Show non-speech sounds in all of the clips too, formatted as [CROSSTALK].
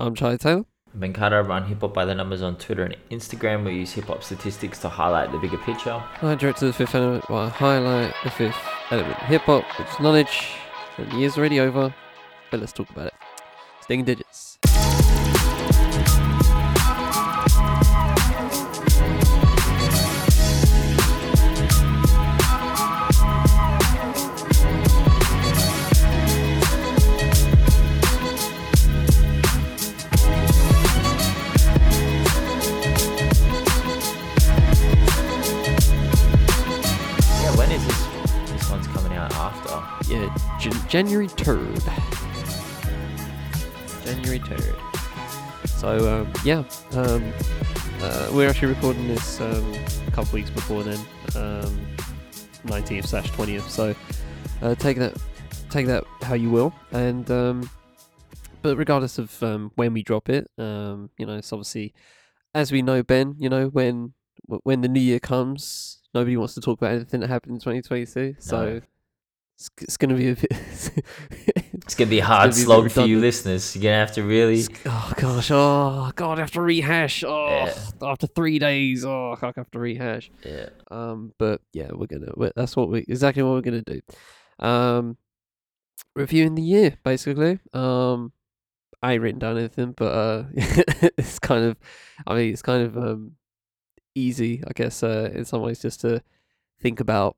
I'm Charlie Taylor. Ben Carter run Hip Hop by the Numbers on Twitter and Instagram. We use hip hop statistics to highlight the bigger picture. I direct to the fifth element while I highlight the fifth element hip hop, its knowledge. And the year's already over, but let's talk about it. Sting digits. January 3rd. January 3rd. So, um, yeah, um, uh, we're actually recording this um, a couple weeks before then, um, 19th slash 20th. So, uh, take that, take that how you will. And, um, but regardless of um, when we drop it, um, you know, it's obviously, as we know, Ben, you know, when when the new year comes, nobody wants to talk about anything that happened in 2022. So, No. It's, it's going to be a bit. It's gonna be a [LAUGHS] hard slog for you listeners. You're gonna have to really. Oh gosh! Oh god! I have to rehash. Oh, Yeah. after three days. Oh, I have to rehash. Yeah. Um, but yeah, we're gonna. we that's what we exactly what we're gonna do. Um, reviewing the year basically. Um, I ain't written down anything, but uh, [LAUGHS] it's kind of. I mean, it's kind of um easy, I guess. Uh, in some ways, just to think about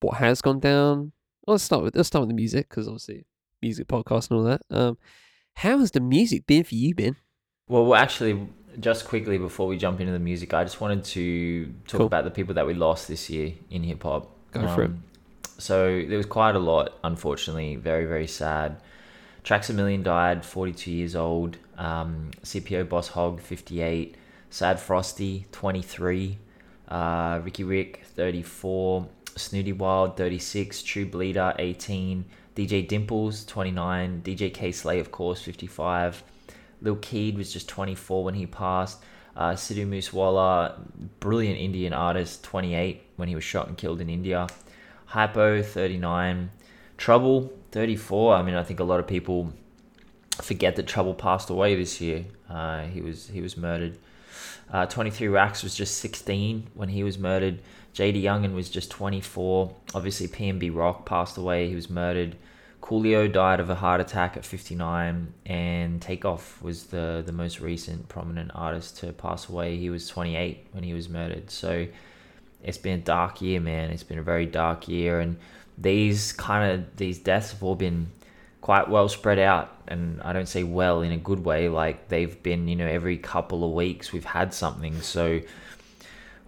what has gone down. Let's start with let's start with the music because obviously music podcast and all that. Um, how has the music been for you, Ben? Well, well, actually, just quickly before we jump into the music, I just wanted to talk Cool. about the people that we lost this year in hip hop. Go for it. So there was quite a lot, unfortunately. Very, very sad. Traxamillion died, 42 years old. Um, CPO Boss Hog, 58. Sad Frosty, 23. Uh, Riky Rick, 34. Snootie Wild, 36. True Bleeder, 18. DJ Dimples, 29. DJ Kay Slay, of course, 55. Lil Keed was just 24 when he passed. Uh, Sidhu Moosewala, brilliant Indian artist, 28 when he was shot and killed in India. Hypo, 39. Trouble, 34. I mean, I think a lot of people forget that Trouble passed away this year. Uh, he was he was murdered. Uh, 23 Racks was just 16 when he was murdered. JD Youngin was just 24. Obviously, PnB Rock passed away. He was murdered. Coolio died of a heart attack at 59, and Takeoff was the the most recent prominent artist to pass away. He was 28 when he was murdered. So it's been a dark year, man. It's been a very dark year, and these kind of these deaths have all been quite well spread out, and I don't say well in a good way. Like they've been, you know, every couple of weeks we've had something. So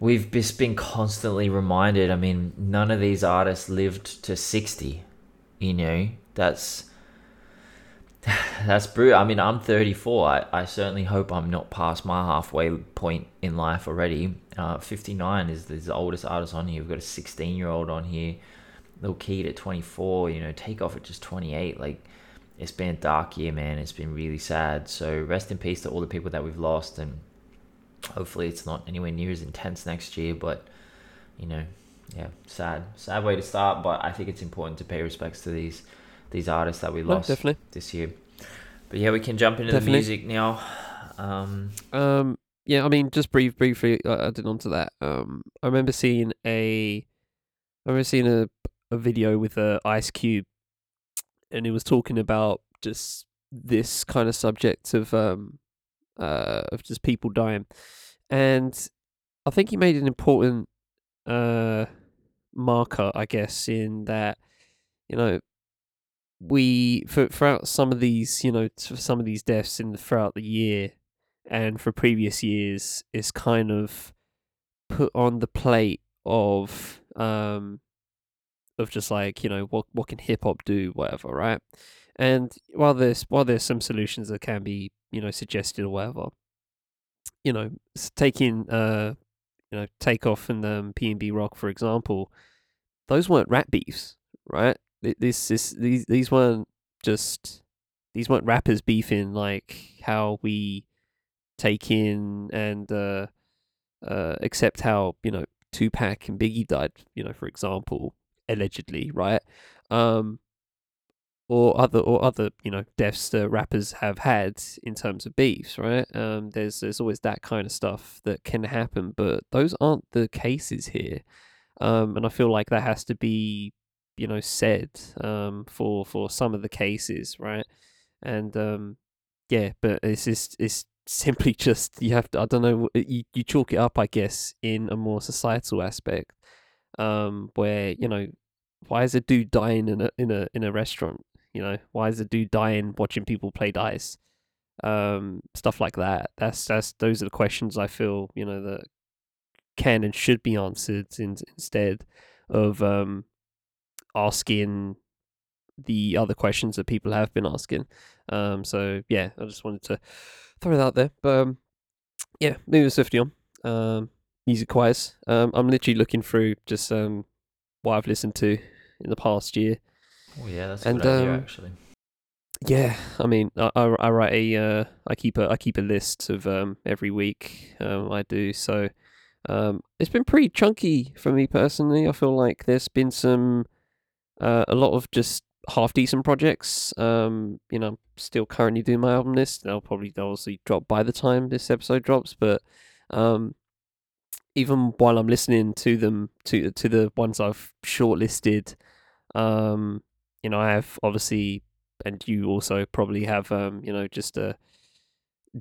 we've just been constantly reminded. I mean, none of these artists lived to 60. You know, that's [SIGHS] that's brutal. I mean, I'm 34. I, I certainly hope I'm not past my halfway point in life already. Uh, 59 is, is the oldest artist on here. We've got a 16 year old on here. Lil Keed at 24. You know, Takeoff at just 28. Like, it's been a dark year, man. It's been really sad. So rest in peace to all the people that we've lost, and hopefully it's not anywhere near as intense next year. But you know, yeah, sad, sad way to start. But I think it's important to pay respects to these these artists that we No, lost definitely. this year. But yeah, we can jump into Definitely. the music now. Um, Um, yeah, I mean, just brief, briefly uh, adding on to that. Um, I remember seeing a, I remember seeing a a video with uh, Ice Cube, and he was talking about just this kind of subject of um, uh, of just people dying, and I think he made an important uh marker, I guess, in that you know we for throughout some of these you know some of these deaths in the, throughout the year and for previous years is kind of put on the plate of um of just like you know what what can hip hop do whatever right and while there's while there's some solutions that can be you know suggested or whatever you know taking uh you know Takeoff and um PnB Rock for example those weren't rap beefs right this this these these weren't just these weren't rappers beefing like how we take in and uh, uh, accept how you know Tupac and Biggie died, you know, for example, allegedly, right? Um, or other or other you know deaths that rappers have had in terms of beefs, right? Um, there's there's always that kind of stuff that can happen, but those aren't the cases here, um, and I feel like that has to be you know said um, for for some of the cases, right? And um, yeah, but it's just it's simply [LAUGHS] just you have to I don't know you you chalk it up I guess in a more societal aspect, um, where you know why is a dude dying in a in a in a restaurant? You know, why is a dude dying watching people play dice? Um, stuff like that. That's that's those are the questions I feel you know that can and should be answered in, instead of um, asking the other questions that people have been asking. Um, so yeah, I just wanted to throw that out there. But um, yeah, moving swiftly on. Um, music wise, um, I'm literally looking through just um, what I've listened to in the past year. Oh yeah, that's And, a good idea um, actually. Yeah, I mean, I, I, I write a uh, I keep a I keep a list of um every week. Um, I do so. Um, it's been pretty chunky for me personally. I feel like there's been some uh, a lot of just half decent projects. Um, you know, I'm still currently doing my album list. They'll probably they'll obviously drop by the time this episode drops, but um, even while I'm listening to them to to the ones I've shortlisted, um, you know, I have obviously, and you also probably have, um, you know, just a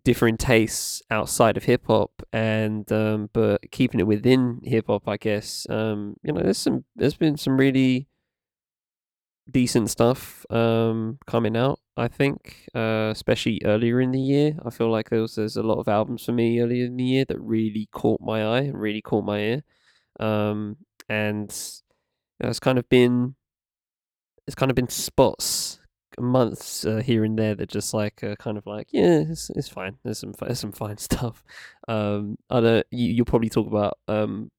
different tastes outside of hip hop, and um, but keeping it within hip hop, I guess. Um, you know, there's some, there's been some really decent stuff um coming out. I think, uh, especially earlier in the year. I feel like there was there's a lot of albums for me earlier in the year that really caught my eye really caught my ear. Um, and you know, it's kind of been it's kind of been spots months uh, here and there that just like uh, kind of like yeah it's, it's fine. There's some there's some fine [LAUGHS] stuff. Um i don't you, you'll probably talk about um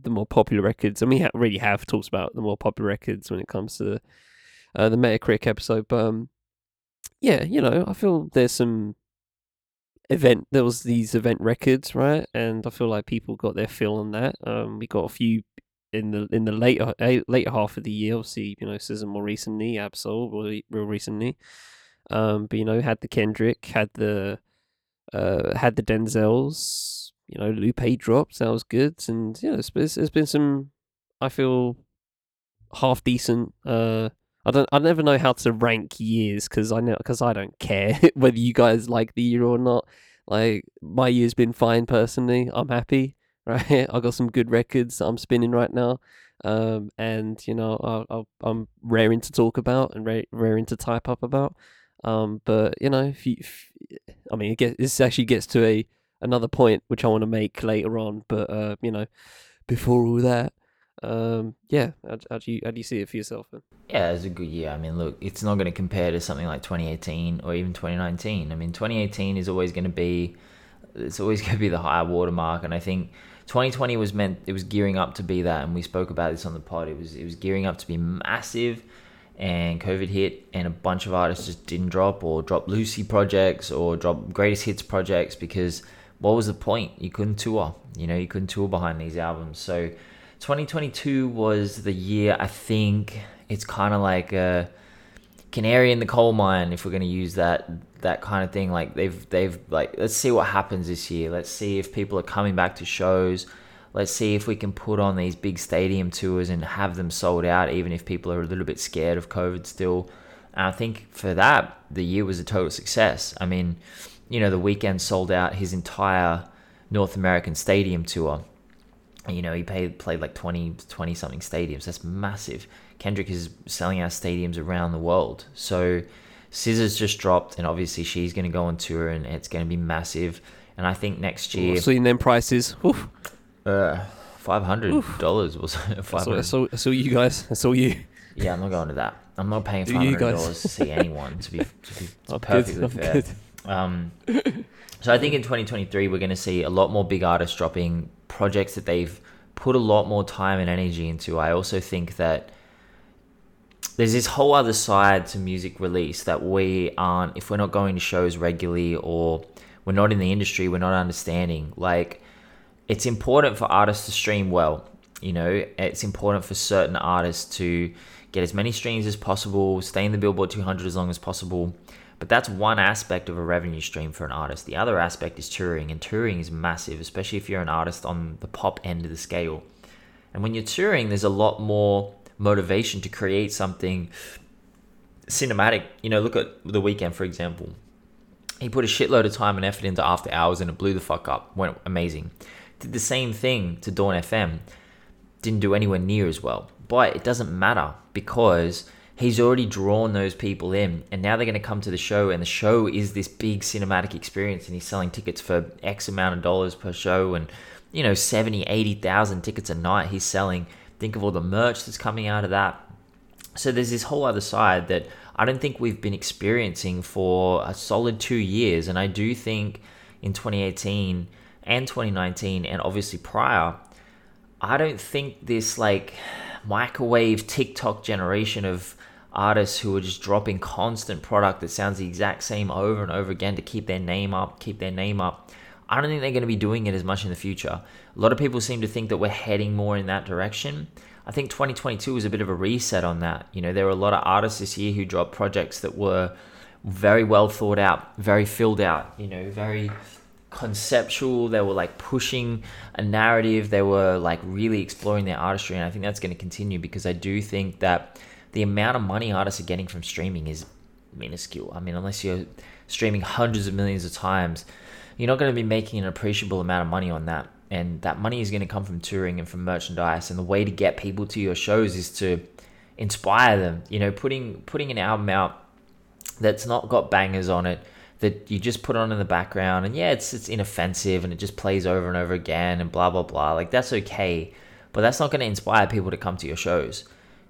the more popular records and we ha- already have talked about the more popular records when it comes to uh, the metacritic episode but um yeah you know i feel there's some event there was these event records right? And i feel like people got their fill on that. Um we got a few in the in the later later half of the year obviously you know SZA more recently Absol real, recently. Um but you know had the Kendrick had the uh had the Denzels you know Lupe dropped that was good. And yeah there's, there's, there's been some I feel half decent uh I don't I never know how to rank years because I know because I don't care [LAUGHS] whether you guys like the year or not. Like my year's been fine personally I'm happy right? [LAUGHS] I got some good records I'm spinning right now, um, and you know I, I'm raring to talk about and ra- raring to type up about. Um, but you know, if you, if, I mean, it gets, this actually gets to a another point which I want to make later on. But uh, you know, before all that, um, yeah, how, how do you how do you see it for yourself? Yeah, it's a good year. I mean, look, it's not going to compare to something like 2018 or even 2019. I mean, 2018 is always going to be, it's always [LAUGHS] going to be the high watermark, and I think 2020 was meant, it was gearing up to be that, and we spoke about this on the pod. It was, it was gearing up to be massive, and COVID hit, and a bunch of artists just didn't drop or drop Lucy projects or drop greatest hits projects because what was the point? You couldn't tour, you know, you couldn't tour behind these albums. So 2022 was the year, I think it's kind of like a canary in the coal mine if we're going to use that that kind of thing. Like they've they've like let's see what happens this year. Let's see if people are coming back to shows. Let's see if we can put on these big stadium tours and have them sold out even if people are a little bit scared of covid still. And i think for that the year was a total success. I mean you know the Weeknd sold out his entire north american stadium tour. You know he played played like 20 20 something stadiums. That's massive kendrick is selling out stadiums around the world so SZA's just dropped and obviously she's going to go on tour and it's going to be massive and i think next year seeing them prices. Oof. uh, $500 was I saw, [LAUGHS] 500 saw, I saw you guys. I saw you. yeah i'm not going to that i'm not paying [LAUGHS] $500 to see anyone to be, to be perfectly fair. Um, so I think in 2023 we're going to see a lot more big artists dropping projects that they've put a lot more time and energy into. I also think that there's this whole other side to music release that we aren't if we're not going to shows regularly or we're not in the industry, we're not understanding. Like it's important for artists to stream well. You know, it's important for certain artists to get as many streams as possible, stay in the Billboard 200 as long as possible. But that's one aspect of a revenue stream for an artist. The other aspect is touring, and touring is massive, especially if you're an artist on the pop end of the scale. And when you're touring, there's a lot more motivation to create something cinematic. You know, look at The Weeknd, for example. He put a shitload of time and effort into After Hours and it blew the fuck up. Went amazing. Did the same thing to Dawn FM. Didn't do anywhere near as well. But it doesn't matter because he's already drawn those people in and now they're going to come to the show and the show is this big cinematic experience and he's selling tickets for x amount of dollars per show and you know 70 80,000 tickets a night he's selling think of all the merch that's coming out of that so there's this whole other side that I don't think we've been experiencing for a solid 2 years and I do think in 2018 and 2019 and obviously prior I don't think this like microwave TikTok generation of artists who are just dropping constant product that sounds the exact same over and over again to keep their name up, keep their name up. I don't think they're going to be doing it as much in the future. A lot of people seem to think that we're heading more in that direction. I think 2022 was a bit of a reset on that. You know, there were a lot of artists this year who dropped projects that were very well thought out, very filled out, you know, very conceptual. They were like pushing a narrative. They were like really exploring their artistry. And I think that's going to continue because I do think that the amount of money artists are getting from streaming is minuscule. I mean, unless you're streaming hundreds of millions of times, you're not going to be making an appreciable amount of money on that. And that money is going to come from touring and from merchandise. And the way to get people to your shows is to inspire them. You know, putting putting an album out that's not got bangers on it that you just put on in the background and yeah it's it's inoffensive and it just plays over and over again and blah blah blah like that's okay but that's not going to inspire people to come to your shows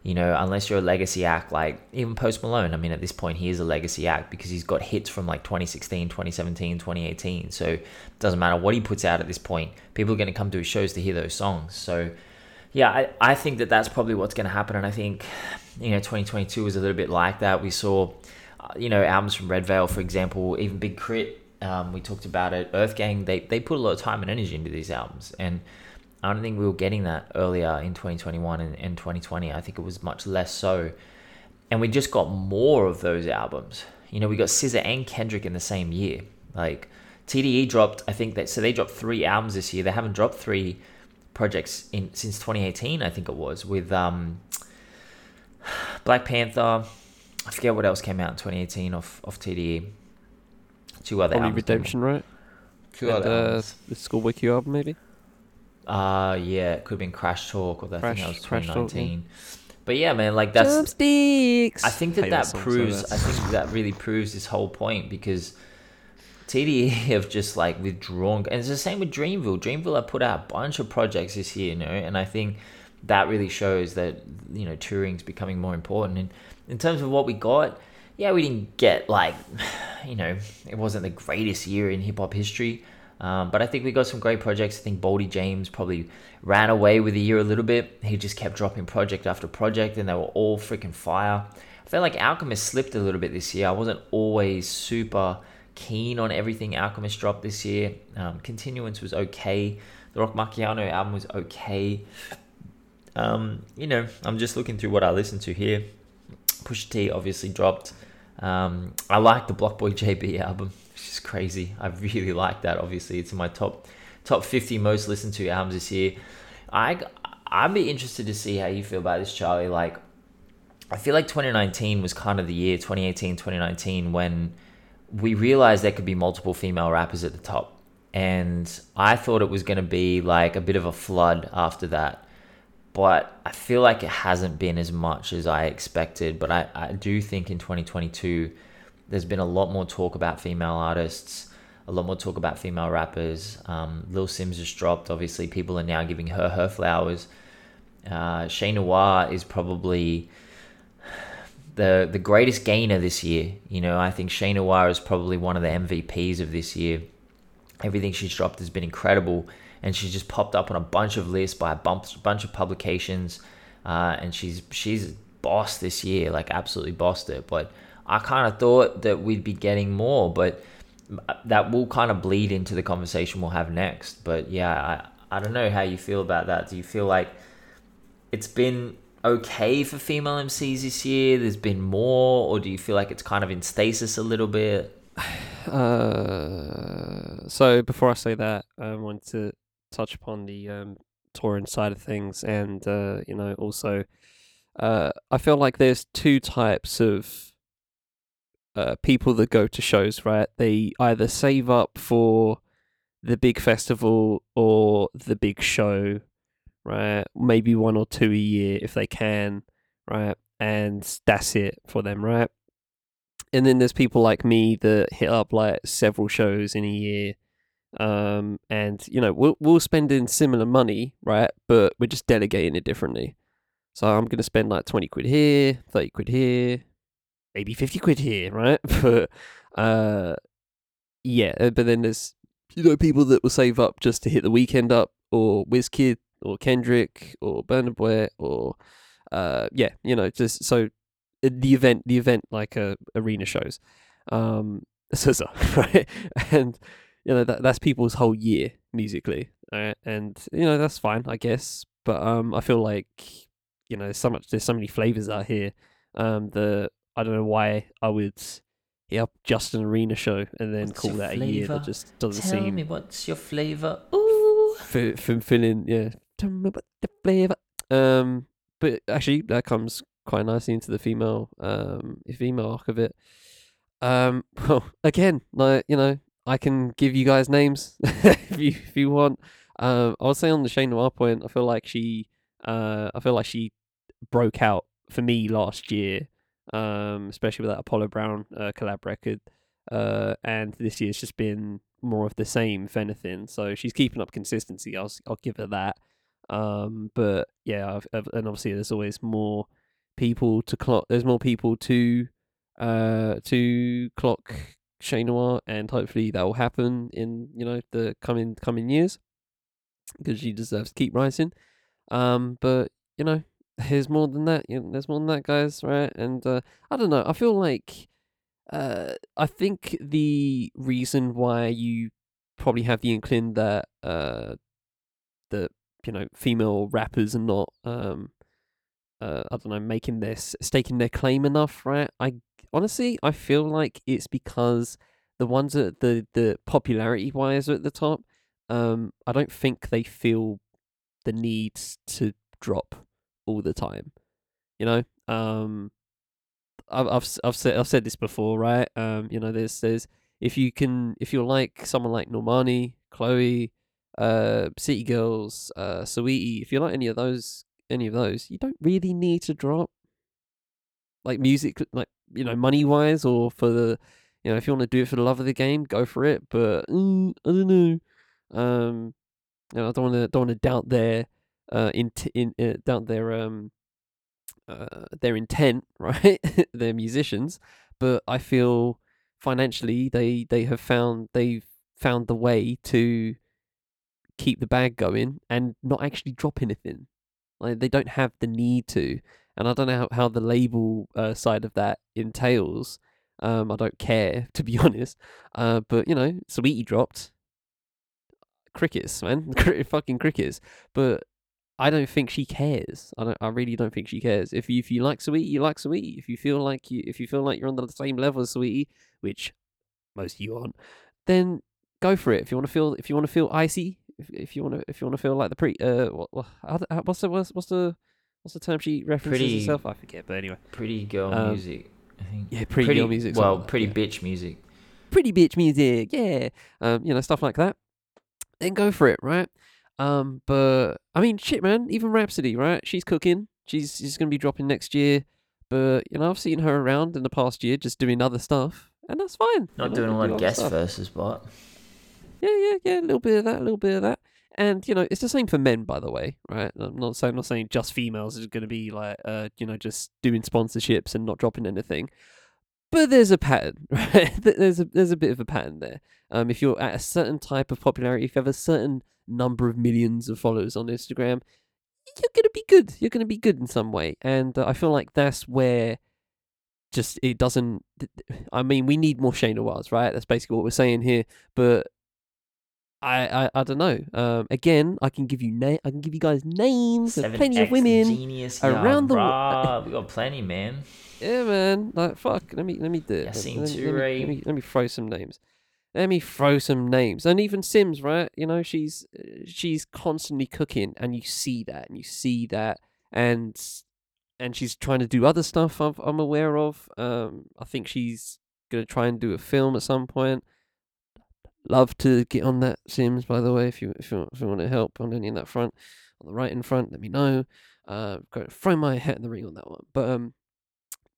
you know, unless you're a legacy act like even Post Malone. I mean, at this point, he is a legacy act because he's got hits from like 2016, 2017, 2018. So it doesn't matter what he puts out at this point, people are going to come to his shows to hear those songs. So, yeah, I, I think that that's probably what's going to happen. And I think, you know, 2022 was a little bit like that. We saw, uh, you know, albums from Redveil, for example, even Big Crit. um, we talked about it, EarthGang, they, they put a lot of time and energy into these albums. And, I don't think we were getting that earlier in 2021 and, and 2020. I think it was much less so. And we just got more of those albums. You know, we got SZA and Kendrick in the same year. Like TDE dropped, I think that so they dropped three albums this year. They haven't dropped three projects in since 2018, I think it was, with um Black Panther. I forget what else came out in 2018 off off TDE. Two other Probably albums. Redemption, right? Two And, other uh, albums. the Schoolboy Q album, maybe. Uh yeah, it could have been Crash Talk or I think Crash- that was Crash 2019. But yeah, man, like that's Jumpsticks. I think that Hate that song proves. much. I think that really proves this whole point because TDE [LAUGHS] have just like withdrawn, and it's the same with Dreamville. Dreamville have put out a bunch of projects this year, you know, and I think that really shows that you know touring's becoming more important. And in terms of what we got, yeah, we didn't get like, [SIGHS] you know, it wasn't the greatest year in hip hop history. Um, but I think we got some great projects. I think Boldy James probably ran away with the year a little bit. He just kept dropping project after project, and they were all freaking fire. I felt like Alchemist slipped a little bit this year. I wasn't always super keen on everything Alchemist dropped this year. Um, Continuance was okay. The Roc Marciano album was okay. Um, you know, I'm just looking through what I listened to here. Pusha T obviously dropped. Um, I like the BlocBoy JB album, which is crazy. [LAUGHS] I really like that. Obviously, it's in my top top 50 most listened to albums this year. I I'd be interested to see how you feel about this, Charlie. Like, I feel like 2019 was kind of the year 2018, 2019 when we realized there could be multiple female rappers at the top, and I thought it was going to be like a bit of a flood after that but I feel like it hasn't been as much as I expected. But I, I do think in 2022, there's been a lot more talk about female artists, a lot more talk about female rappers. Um, Little Simz just dropped. Obviously, people are now giving her her flowers. Uh, Che Noir is probably the the greatest gainer this year. You know, I think Che Noir is probably one of the MVPs of this year. Everything she's dropped has been incredible and she's just popped up on a bunch of lists by a bunch, of publications, uh, and she's she's bossed this year, like absolutely bossed it. But I kind of thought that we'd be getting more, but that will kind of bleed into the conversation we'll have next. But yeah, I I don't know how you feel about that. Do you feel like it's been okay for female MCs this year? There's been more, or do you feel like it's kind of in stasis a little bit? [SIGHS] Uh, so before I say that, I want to touch upon the um, touring side of things, and uh, you know, also, uh, I feel like there's two types of uh, people that go to shows. Right, they either save up for the big festival or the big show, right? Maybe one or two a year if they can, right? And that's it for them, right? and then there's people like me that hit up like several shows in a year um and you know we'll we'll spend in similar money right but we're just delegating it differently so i'm gonna spend like 20 quid here 30 quid here maybe 50 quid here right? [LAUGHS] But uh yeah uh, but then there's you know people that will save up just to hit the Weeknd up or Wizkid or Kendrick or Burna Boy or uh yeah you know just so uh, the event the event like uh, arena shows. Um [LAUGHS] right? And you know that that's people's whole year musically uh, and you know that's fine i guess. But um i feel like you know so much there's so many flavors out here um the i don't know why i would hit up just an arena show and then What's call that a year that just doesn't Tell seem Tell me what's your flavor? Ooh. f- f- filling yeah. Tell me about the flavor. Um but actually that comes quite nicely into the female um female arc of it. Um [LAUGHS] well again like you know i can give you guys names [LAUGHS] if you if you want. Um i would say on the Che Noir point i feel like she uh i feel like she broke out for me last year um especially with that apollo brown uh, collab record uh and this year's just been more of the same if anything. So she's keeping up consistency i'll i'll give her that. Um but yeah I've, I've- and obviously there's always more people to clock there's more people to uh to clock Che Noir and hopefully that will happen in you know the coming coming years because she deserves to keep rising. Um but you know there's more than that you know, there's more than that guys right and uh I don't know I feel like uh I think the reason why you probably have the inkling that uh that you know female rappers are not um uh, I don't know, making this staking their claim enough, right? I honestly I feel like it's because the ones that the the popularity wise are at the top, um, I don't think they feel the need to drop all the time. You know, um, I've I've I've said I've said this before, right? Um, you know, there's there's if you can if you're like someone like Normani, Chloe, uh, City Girls, uh, Saweetie, if you're like any of those any of those, you don't really need to drop like music, like you know, money wise, or for the, you know, if you want to do it for the love of the game, go for it. But mm, I don't know, um, you know, I don't want to don't want to doubt their, uh, in, in uh, doubt their um, uh, their intent, [LAUGHS] right? They're musicians, but I feel financially they they have found they've found the way to keep the bag going and not actually drop anything. Like they don't have the need to, and I don't know how, how the label uh, side of that entails. Um, I don't care [LAUGHS] to be honest. Uh, but you know, Saweetie dropped crickets, man, [LAUGHS] fucking crickets. But I don't think she cares. I don't. I really don't think she cares. If you if you like Saweetie, you like Saweetie. If you feel like you if you feel like you're on the same level as Saweetie, which most of you aren't, then go for it. If you want to feel if you want to feel icy, if, if you want to if you want to feel like the pre uh what, what how, what's the what's, what's the what's the term she references Pretty- herself? I forget, but anyway, Pretty girl Um, music. I think. yeah, pretty, girl music. Well, like that, pretty yeah. bitch music. pretty bitch music, yeah, um, you know stuff like that. Then go for it, right? Um, but I mean, shit, man. Even Rapsody, right? She's cooking. She's she's gonna be dropping next year. But you know, I've seen her around in the past year, just doing other stuff, and that's fine. Not know, doing a lot of guest verses, but Yeah, yeah, yeah. A little bit of that, a little bit of that. And you know, it's the same for men, by the way, right? I'm not saying, not saying just females is going to be like, uh, you know, just doing sponsorships and not dropping anything. But there's a pattern, [LAUGHS] right? There's a there's a bit of a pattern there. Um, if you're at a certain type of popularity, if you have a certain number of millions of followers on Instagram, you're gonna be good. You're gonna be good in some way, and uh, I feel like that's where just it doesn't. I mean, we need more Che Noirs, right? That's basically what we're saying here. But I, I, I don't know. Um, again, I can give you na- I can give you guys names. Seven plenty of women. genius around the wo- wo- We got plenty, man. Yeah, man. Like fuck. Let me let me do it. Yassine let me- let, let me let me throw some names. Let me throw some names. And even Simz, right? You know, she's uh, she's constantly cooking, and you see that, and you see that, and and she's trying to do other stuff. I've, I'm aware of. Um, I think she's gonna try and do a film at some point. Love to get on that Simz, by the way. If you if you, if you want to help on any in that front, on the right in front, let me know. Uh, go throw my hat in the ring on that one. But um,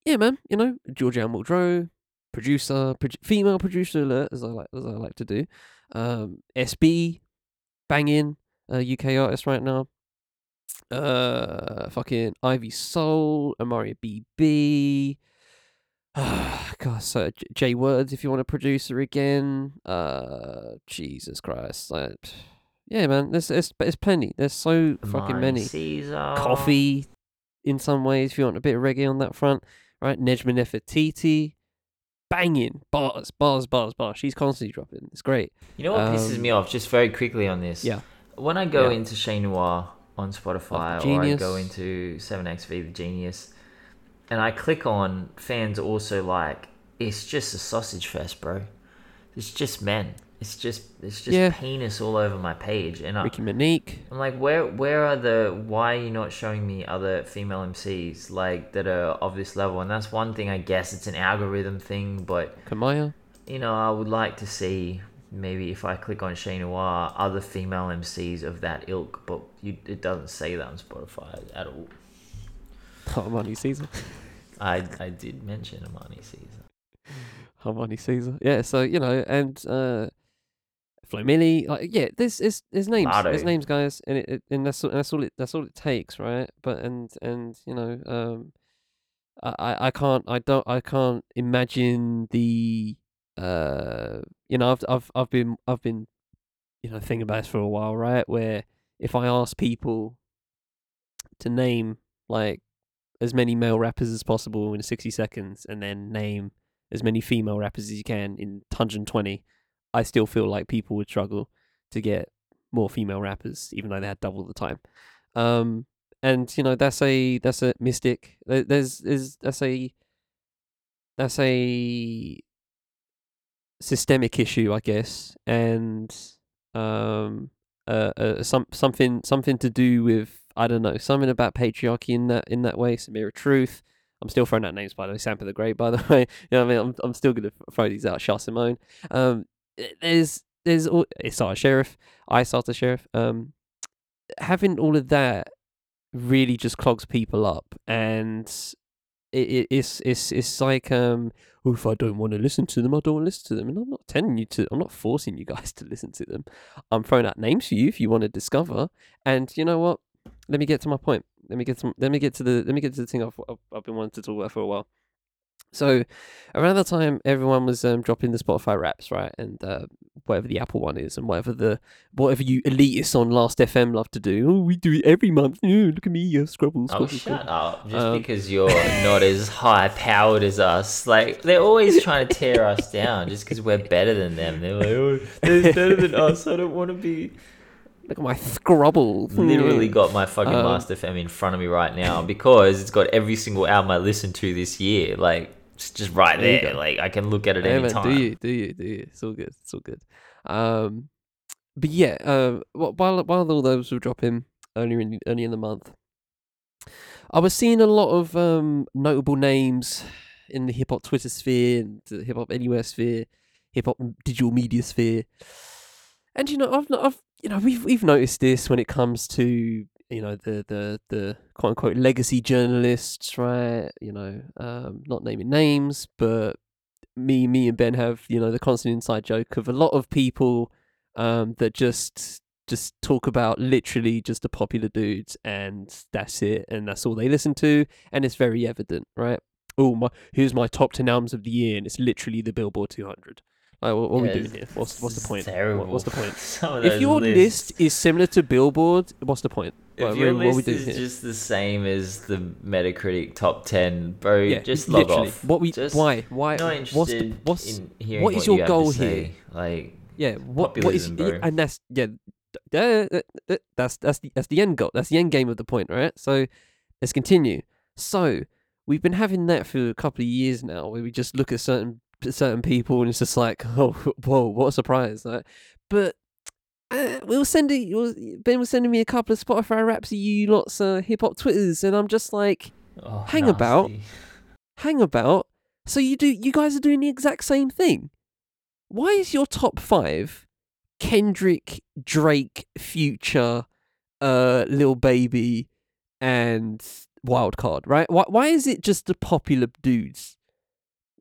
yeah, man, you know, Georgia Anne Muldrow, producer, produ- female producer alert, as I like as I like to do. Um, SB, banging, uh, UK artist right now. Uh, fucking Ivy Sole, Amaria BB. Ah, God, so J- Jay Words, if you want a producer again. Uh, Jesus Christ, like, yeah, man, there's there's, there's plenty. There's so fucking Amani many Caesar. coffee in some ways if you want a bit of reggae on that front, right? Nejma Nefertiti, banging bars, bars, bars, bars. She's constantly dropping. It's great. You know what pisses Um, me off? Just very quickly on this. Yeah. When I go Yeah. into Che Noir on Spotify or I go into 7XV The Genius and I click on fans also like, it's just a sausage fest, bro. It's just men. It's just it's just Yeah. penis all over my page. And I, Ricky Monique. I'm like, where where are the why are you not showing me other female MCs like that are of this level? And that's one thing I guess it's an algorithm thing, but Kamaya. you know, I would like to see maybe if I click on Che Noir, other female MCs of that ilk, but you, it doesn't say that on Spotify at all. [LAUGHS] Harmony Caesar. I I did mention Amani Caesar. [LAUGHS] Harmony Caesar. Yeah, so, you know, and uh Flo Milli, like yeah, this is his names. There's Latto. names, guys, and it, it and that's all- that's all it that's all it takes, right? But and and you know, um I, I I can't I don't I can't imagine the uh you know I've I've I've been I've been you know thinking about this for a while right where if I ask people to name like as many male rappers as possible in 60 seconds and then name as many female rappers as you can in 120 I still feel like people would struggle to get more female rappers even though they had double the time. Um and you know that's a that's a mystic there's there's that's a that's a systemic issue i guess and um uh, uh some something something to do with i don't know something about patriarchy in that in that way samira truth i'm still throwing out names by the way sampa the great by the [LAUGHS] way you know i mean i'm, I'm still gonna throw these out shah simone um eh, there's there's all Isaiah Sheriff, I the Sheriff. Um, having all of that really just clogs people up, and it, it it's it's it's like um, oh, if I don't want to listen to them, I don't want to listen to them, and I'm not telling you to, I'm not forcing you guys [LAUGHS] to listen to them. I'm throwing out names for you if you want to discover, and you know what? Let me get to my point. Let me get to let me get to the let me get to the thing I've I've, been wanting to talk about for a while. So, around the time everyone was um, dropping the Spotify raps, right, and uh, whatever the Apple one is, and whatever the whatever you elitists on Last FM love to do. Oh, we do it every month. Oh, look at me, uh, scrobble, Oh, shut up. Just Um, because you're not as high powered as us. Like, they're always trying to tear us down just because we're better than them. They're like, oh, they're better than us. I don't want to be. Look at my scrobble. Literally got my fucking Um, Last FM in front of me right now because it's got every single album I listened to this year. Like, it's just right There there. Like, I can look at it Yeah, any man, do you? Do you? Do you? It's all good. It's all good. Um, but yeah, uh, while while all those were dropping earlier in early in the month, I was seeing a lot of um notable names in the hip hop Twitter sphere and the hip hop anywhere sphere, hip hop digital media sphere, and you know I've I've you know we've we've noticed this when it comes to you know the the the quote unquote legacy journalists, right? You know, um, not naming names, but me me and Ben have you know the constant inside joke of a lot of people um that just just talk about literally just the popular dudes and that's it and that's all they listen to and it's very evident right oh my here's my top 10 albums of the year and it's literally the billboard 200 like what, what are we doing here what's what's the point What- Terrible. what's the point [LAUGHS] if your lists- list is similar to billboard what's the point If What- your what list is here? just the same as the Metacritic top ten, bro, yeah just log literally. off. what we Just why why Not what's interested the, what's in hearing what is your you goal here? Like, Yeah, what, what is bro. and that's yeah, that's that's the that's the end goal. That's the end game of the point, right? So let's continue. So we've been having that for a couple of years now, where we just look at certain certain people and it's just like, [LAUGHS] oh, whoa, what a surprise! Right? But uh, we were sending was Ben was sending me a couple of Spotify raps of you lots of hip hop twitters, and I'm just like, Oh, Hang about. hang about. So you do you guys are doing the exact same thing. Why is your top five Kendrick, Drake, Future, uh, Lil Baby, and Wildcard? Right? Why why is it just the popular dudes?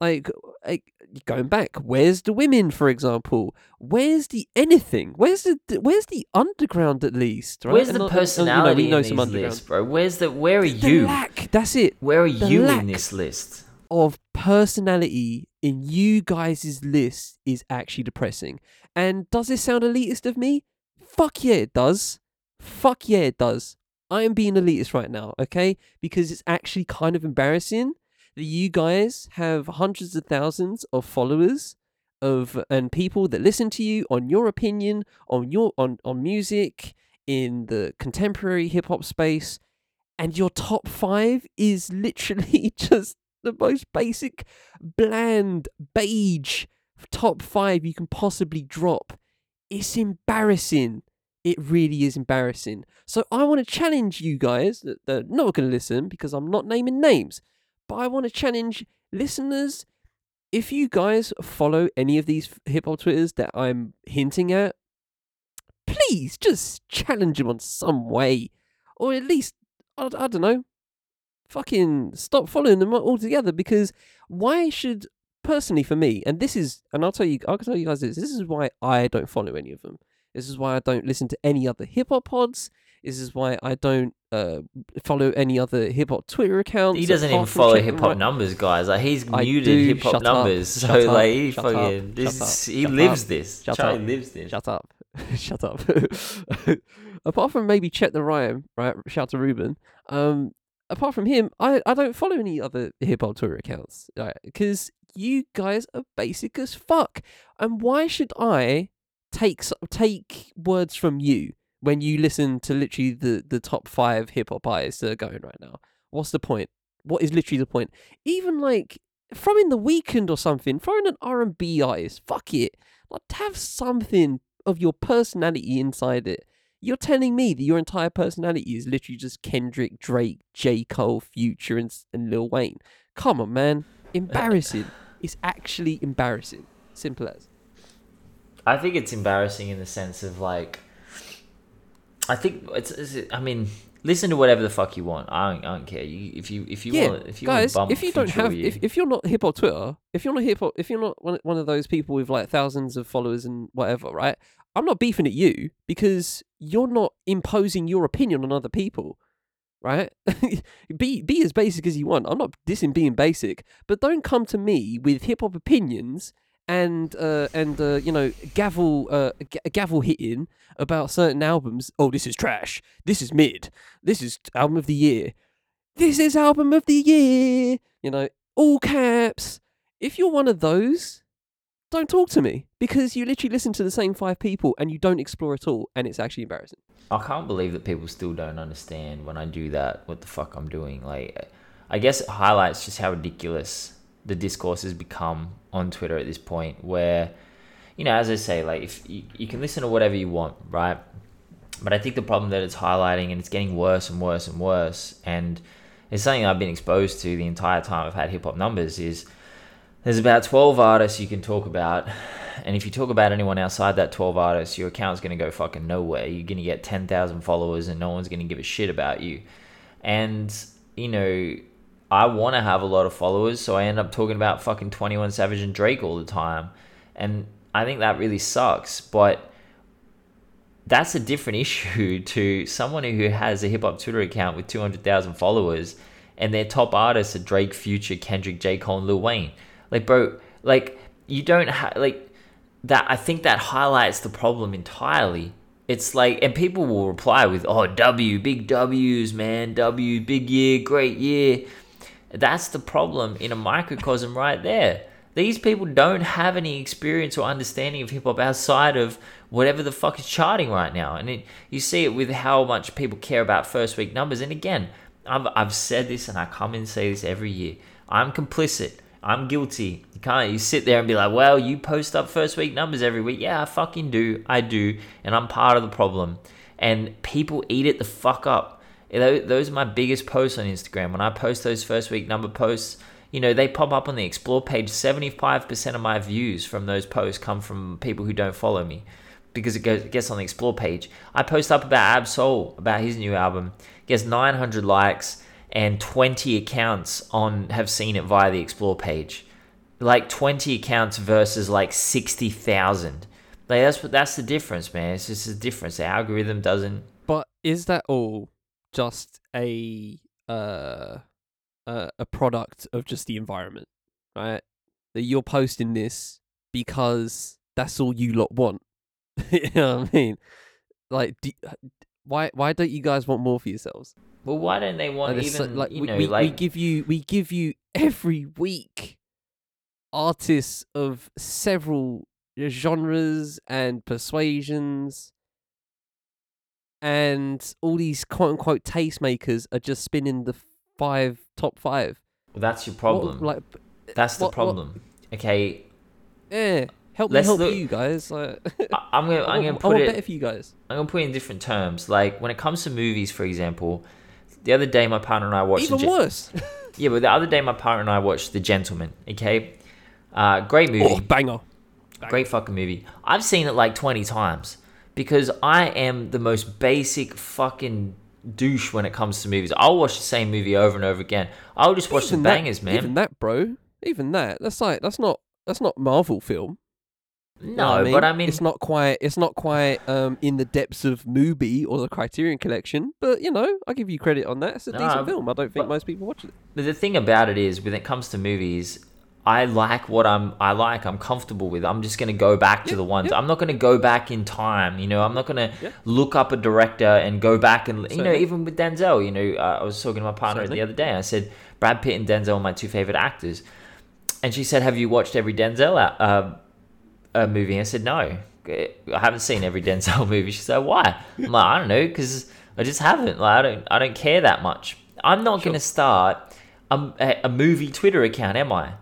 Like, like going back, where's the women, for example? Where's the anything? Where's the where's the underground at least? Right? Where's And the not- and, you know, personality we know in some these underground. lists, bro? Where's the? Where are The you? lack. That's it. Where are the you in this list? of personality in you guys' list is actually depressing. And does this sound elitist of me? Fuck yeah, it does. Fuck yeah, it does. I am being elitist right now, okay? Because it's actually kind of embarrassing that you guys have hundreds of thousands of followers of and people that listen to you on your opinion on your on on music in the contemporary hip hop space and your top 5 is literally [LAUGHS] just the most basic, bland, beige top five you can possibly drop. It's embarrassing. It really is embarrassing. So I want to challenge you guys that that are not going to listen because I'm not naming names, but I want to challenge listeners. If you guys follow any of these hip hop Twitters that I'm hinting at, please just challenge them on some way, or at least I, I don't know, fucking stop following them altogether because why should personally for me and this is and I'll tell you I'll tell you guys this this is why I don't follow any of them this is why I don't listen to any other hip hop pods this is why I don't uh, follow any other hip hop Twitter accounts He doesn't even follow hip hop numbers, guys. Like he's I muted hip hop Shut up. numbers, so up. like he up. fucking this he lives this. Shut Charlie up. lives this. Shut up. [LAUGHS] Shut up. [LAUGHS] apart from maybe Check the Rhyme, right? Shout to Ruben. Um, apart from him, I, I don't follow any other hip hop Twitter accounts, right? Because you guys are basic as fuck. And why should I take take words from you when you listen to literally the, the top five hip hop artists that are going right now? What's the point? What is literally the point? Even like from in the Weeknd or something, throw in an R and B artist. Fuck it. Like to have something of your personality inside it. You're telling me that your entire personality is literally just Kendrick, Drake, J. Cole, Future, and, and Lil Wayne. Come on, man. Embarrassing. [LAUGHS] it's actually embarrassing. Simple as. I think it's embarrassing in the sense of like, I think it's. it's I mean, listen to whatever the fuck you want. I don't, I don't care. You if you if you yeah, want if you guys. want to bump If you don't have, you, if, if you're not hip hop Twitter, if you're not hip hop, if you're not one, one of those people with like thousands of followers and whatever, right? I'm not beefing at you because you're not imposing your opinion on other people, right? [LAUGHS] be be as basic as you want. I'm not dissing being basic, but don't come to me with hip hop opinions and uh, and uh, you know gavel uh, g- gavel hitting about certain albums. Oh, this is trash. This is mid. This is album of the year. This is album of the year. You know, all caps. If you're one of those, don't talk to me because you literally listen to the same five people and you don't explore at all, and it's actually embarrassing. I can't believe that people still don't understand when I do that what the fuck I'm doing. Like, I guess it highlights just how ridiculous the discourse has become on Twitter at this point. Where, you know, as I say, like if you, you can listen to whatever you want, right? But I think the problem that it's highlighting and it's getting worse and worse and worse, and it's something I've been exposed to the entire time I've had hip hop numbers is there's about 12 artists you can talk about and if you talk about anyone outside that 12 artists your account's going to go fucking nowhere you're going to get 10,000 followers and no one's going to give a shit about you and you know I want to have a lot of followers so I end up talking about fucking 21 Savage and Drake all the time and I think that really sucks but that's a different [LAUGHS] issue to someone who has a hip hop Twitter account with 200,000 followers and their top artists are Drake, Future, Kendrick, J. Cole, and Lil Wayne. Like, bro, like, you don't have, like, that, I think that highlights the problem entirely. It's like, and people will reply with, oh, W, big W's, man, W, big year, great year. That's the problem in a microcosm right there. These people don't have any experience or understanding of hip hop outside of whatever the fuck is charting right now. And it, you see it with how much people care about first week numbers. And again, I've, I've said this and I come and say this every year. I'm complicit. I'm guilty. You can't you sit there and be like, well, you post up first week numbers every week. Yeah, I fucking do. I do. And I'm part of the problem. And people eat it the fuck up. Those are my biggest posts on Instagram. When I post those first week number posts, you know, they pop up on the explore page. 75% of my views from those posts come from people who don't follow me because it, goes, it gets on the explore page. I post up about Ab-Soul, about his new album, gets 900 likes and 20 accounts on have seen it via the explore page. Like 20 accounts versus like 60,000. Like that's that's the difference, man. It's just a difference. The algorithm doesn't But is that all just a uh uh, a product of just the environment, right? That you're posting this because that's all you lot want. [LAUGHS] you know what I mean? Like, do, why why don't you guys want more for yourselves? Well, why don't they want like, even like you we, know we, like we give you we give you [LAUGHS] every week artists of several genres and persuasions and all these quote unquote tastemakers are just spinning the five top five. Well, that's your problem. What, like, that's the what, problem. What? Okay. Yeah. Help me help look, you guys. Like, [LAUGHS] I'm gonna [LAUGHS] I'm gonna put I it better for you guys. I'm gonna put it in different terms. Like when it comes to movies, for example, the other day my partner and I watched even worse. [LAUGHS] yeah, but the other day my partner and I watched The Gentlemen. Okay, uh, great movie. Oh, banger. banger. Great fucking movie. I've seen it like 20 times because I am the most basic fucking douche when it comes to movies. I'll watch the same movie over and over again. I'll just watch even the bangers, that, man. Even that, bro. Even that. That's like that's not that's not Marvel film. No, you know I mean? but I mean, it's not quite. It's not quite um, in the depths of Mubi or the Criterion Collection. But you know, I give you credit on that. It's a no, decent film. I don't think most people watch it. But the thing about it is, when it comes to movies, I like what I'm I like, I'm comfortable with. I'm just going to go back to the ones. Yeah. I'm not going to go back in time, you know. I'm not going to yeah. look up a director and go back and Certainly. you know, even with Denzel, you know, uh, I was talking to my partner Certainly. the other day. I said Brad Pitt and Denzel are my two favorite actors. And she said, "Have you watched every Denzel uh, uh, movie?" I said, "No. I haven't seen every [LAUGHS] Denzel movie." She said, "Why?" I'm like, "I don't know, cuz I just haven't. Like I don't I don't care that much. I'm not sure. going to start a, a movie Twitter account, am I?"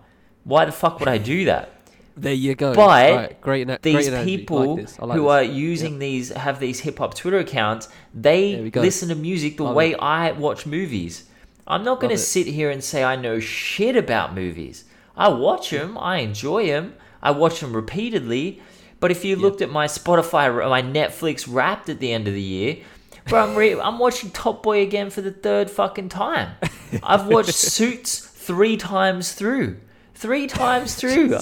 Why the fuck would I do that? There you go. But right, great, na- these great people like like who this. are using yep. these have these hip hop Twitter accounts. They listen to music the Love way it. I watch movies. I'm not going to sit here and say I know shit about movies. I watch them. I enjoy them. I watch them repeatedly. But if you looked at my Spotify, my Netflix Wrapped at the end of the year, bro, I'm re- I'm watching Top Boy again for the third fucking time. [LAUGHS] I've watched Suits three times through three [LAUGHS] times through.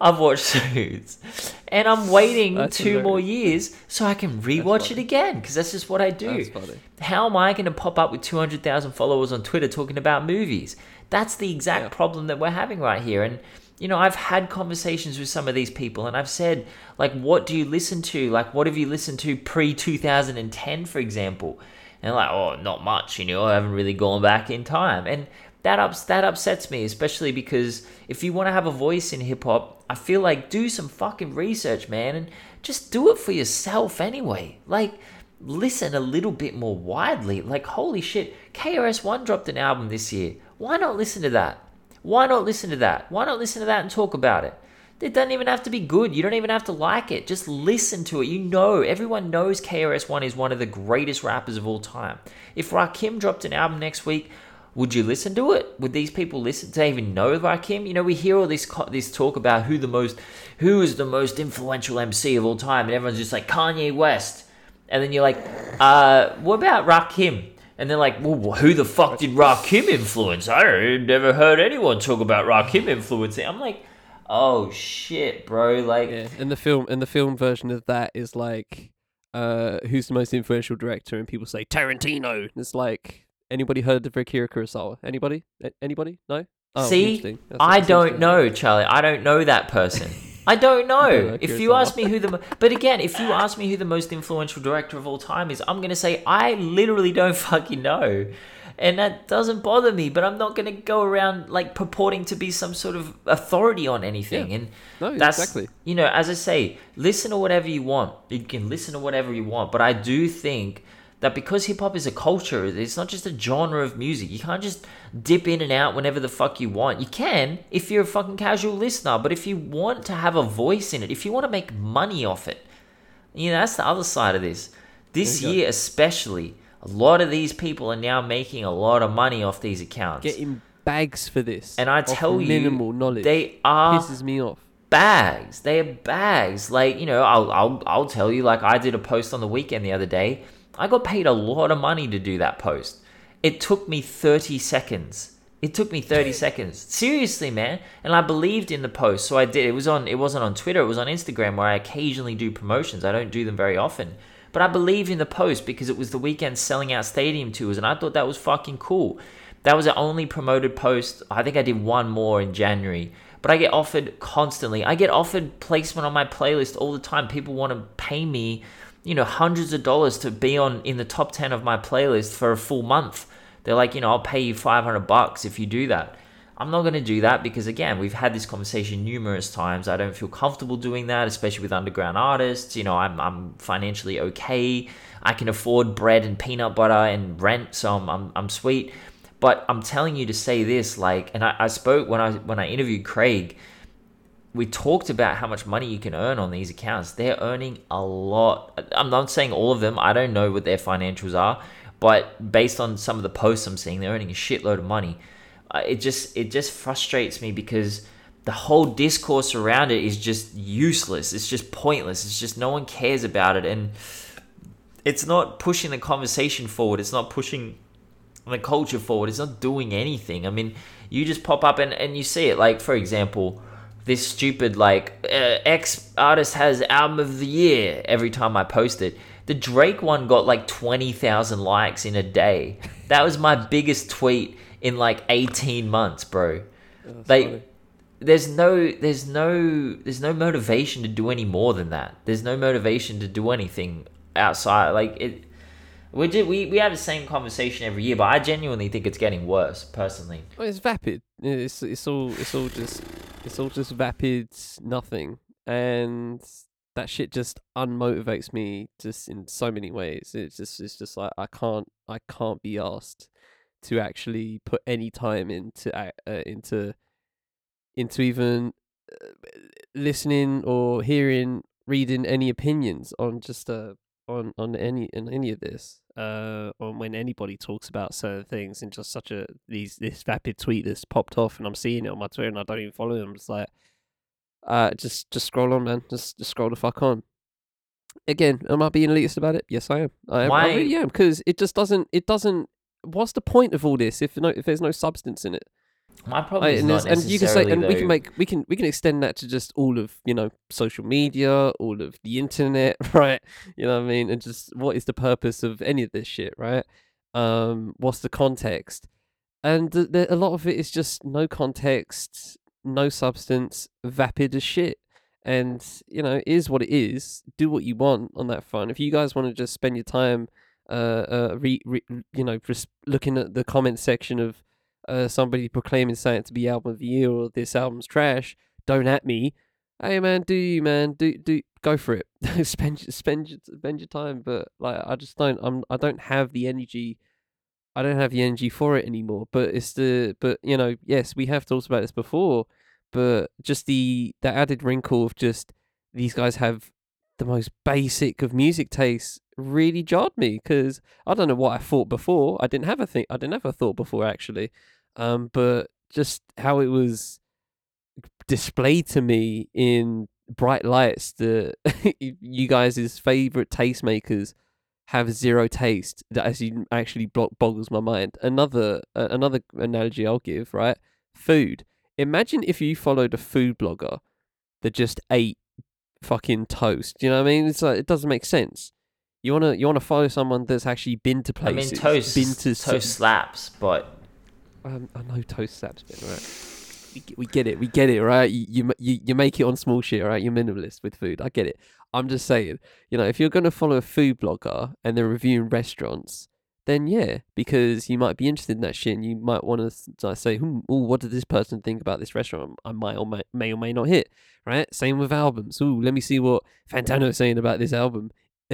I've watched Suits, and I'm waiting that's two hilarious. more years so I can rewatch it again because that's just what I do. How am I going to pop up with two hundred thousand followers on Twitter talking about movies? That's the exact yeah. problem that we're having right here, and you know, I've had conversations with some of these people and I've said, like, what do you listen to? Like, what have you listened to pre 2010, for example? And like, oh, not much, you know, I haven't really gone back in time. And that ups that upsets me, especially because if you want to have a voice in hip hop, I feel like do some fucking research, man, and just do it for yourself anyway. Like listen a little bit more widely. Like holy shit, KRS One dropped an album this year. Why not listen to that? Why not listen to that? Why not listen to that and talk about it? It doesn't even have to be good. You don't even have to like it. Just listen to it. You know, everyone knows KRS One is one of the greatest rappers of all time. If Rakim dropped an album next week, would you listen to it? Would these people listen to even know like him? You know, we hear all this this talk about who the most, who is the most influential MC of all time, and everyone's just like Kanye West, and then you're like, uh, what about Rakim? And they're like, well, who the fuck did Rakim influence? I never heard anyone talk about Rakim influencing. I'm like, oh shit, bro. Like, yeah. in the film, in the film version of that is like, uh, who's the most influential director? And people say Tarantino. And it's like, Anybody heard of Akira Kurosawa? Anybody? A- anybody? No. Oh, See, I don't know, Charlie. I don't know that person. [LAUGHS] I don't know. if you ask me who the, but again, if you ask me who the most influential director of all time is, I'm gonna say I literally don't [LAUGHS] fucking know, and that doesn't bother me. But I'm not gonna go around like purporting to be some sort of authority on anything. Yeah. And No, that's exactly. you know, as I say, listen to whatever you want. You can listen to whatever you want, but I do think that because hip hop is a culture, it's not just a genre of music. You can't just dip in and out whenever the fuck you want. You can if you're a fucking casual listener, but if you want to have a voice in it, if you want to make money off it, you know, that's the other side of this. This you go. year, especially, a lot of these people are now making a lot of money off these accounts. Getting bags for this. and I tell you, minimal knowledge. they are pisses me off. bags. They are bags. Like you know, I'll I'll I'll tell you. Like I did a post on the Weeknd the other day. I got paid a lot of money to do that post. It took me thirty seconds. It took me thirty [LAUGHS] seconds. Seriously, man. And I believed in the post, so I did. It was on. It wasn't on Twitter. It was on Instagram, where I occasionally do promotions. I don't do them very often. But I believed in the post because it was the Weeknd selling out stadium tours, and I thought that was fucking cool. That was the only promoted post. I think I did one more in January. But I get offered constantly. I get offered placement on my playlist all the time. People want to pay me, you know, hundreds of dollars to be on in the top 10 of my playlist for a full month. They're like, you know, I'll pay you 500 bucks if you do that. I'm not going to do that because again, we've had this conversation numerous times. I don't feel comfortable doing that, especially with underground artists. You know, I'm I'm financially okay. I can afford bread and peanut butter and rent, so I'm I'm, I'm sweet. But I'm telling you to say this, like, and I, I spoke when I when I interviewed Craig. We talked about how much money you can earn on these accounts. They're earning a lot. I'm not saying all of them. I don't know what their financials are, but based on some of the posts I'm seeing, they're earning a shitload of money. Uh, it just it just frustrates me because the whole discourse around it is just useless. It's just pointless. It's just no one cares about it, and it's not pushing the conversation forward. It's not pushing the culture forward. It's not doing anything. I mean, you just pop up and, and you see it. Like, for example, this stupid, like, uh, X artist has album of the year every time I post it. The Drake one got like 20,000 likes in a day. That was my [LAUGHS] biggest tweet in like 18 months, bro. That's Like, funny. there's no there's no there's no motivation to do any more than that. There's no motivation to do anything outside like it we did we, we have the same conversation every year, but I genuinely think it's getting worse, personally. Well, it's vapid. It's it's all it's all just it's all just vapid nothing, and that shit just unmotivates me just in so many ways. It's just it's just like I can't I can't be asked to actually put any time into uh, into into even uh, listening or hearing reading any opinions on just uh on on any in any of this uh on when anybody talks about certain things in just such a these this vapid tweet that's popped off and I'm seeing it on my Twitter and I don't even follow them. It's like uh just just scroll on man. Just just scroll the fuck on. Again, am I being elitist about it? Yes I am. I am I Why- really am because it just doesn't it doesn't what's the point of all this if no if there's no substance in it? My problem is and, not and you can say, and we can make, we can, we can extend that to just all of, you know, social media, all of the internet, [LAUGHS] right? You know what I mean? And just what is the purpose of any of this shit, right? Um, what's the context? And th- th- a lot of it is just no context, no substance, vapid as shit. And you know, it is what it is. Do what you want on that front. If you guys want to just spend your time, uh, uh, re, re, you know, just looking at the comment section of uh, somebody proclaiming something to be album of the year or this album's trash, don't at me. Hey man, do you man? Do do go for it. [LAUGHS] spend spend spend your time. But like, I just don't. I'm I don't have the energy. I don't have the energy for it anymore. But it's the but you know yes we have talked about this before, but just the the added wrinkle of just these guys have the most basic of music tastes really jarred me because I don't know what I thought before. I didn't have a thing. I didn't have a thought before actually, um, but just how it was displayed to me in bright lights that [LAUGHS] you guys' favorite tastemakers have zero taste that actually actually boggles my mind. Another uh, another analogy I'll give right food. Imagine if you followed a food blogger that just ate fucking toast. You know what I mean? It's like it doesn't make sense. You wanna you wanna follow someone that's actually been to places. I mean, toast been to toast slaps, but um, I know toast slaps been right. we, we get it, we get it, right? You, you you make it on small shit, right? You're minimalist with food. I get it. I'm just saying, you know, if you're gonna follow a food blogger and they're reviewing restaurants, then yeah, because you might be interested in that shit, and you might want to say, hmm, oh, what did this person think about this restaurant? I might or may, may or may not hit, right? Same with albums. Ooh, let me see what Fantano is saying about this album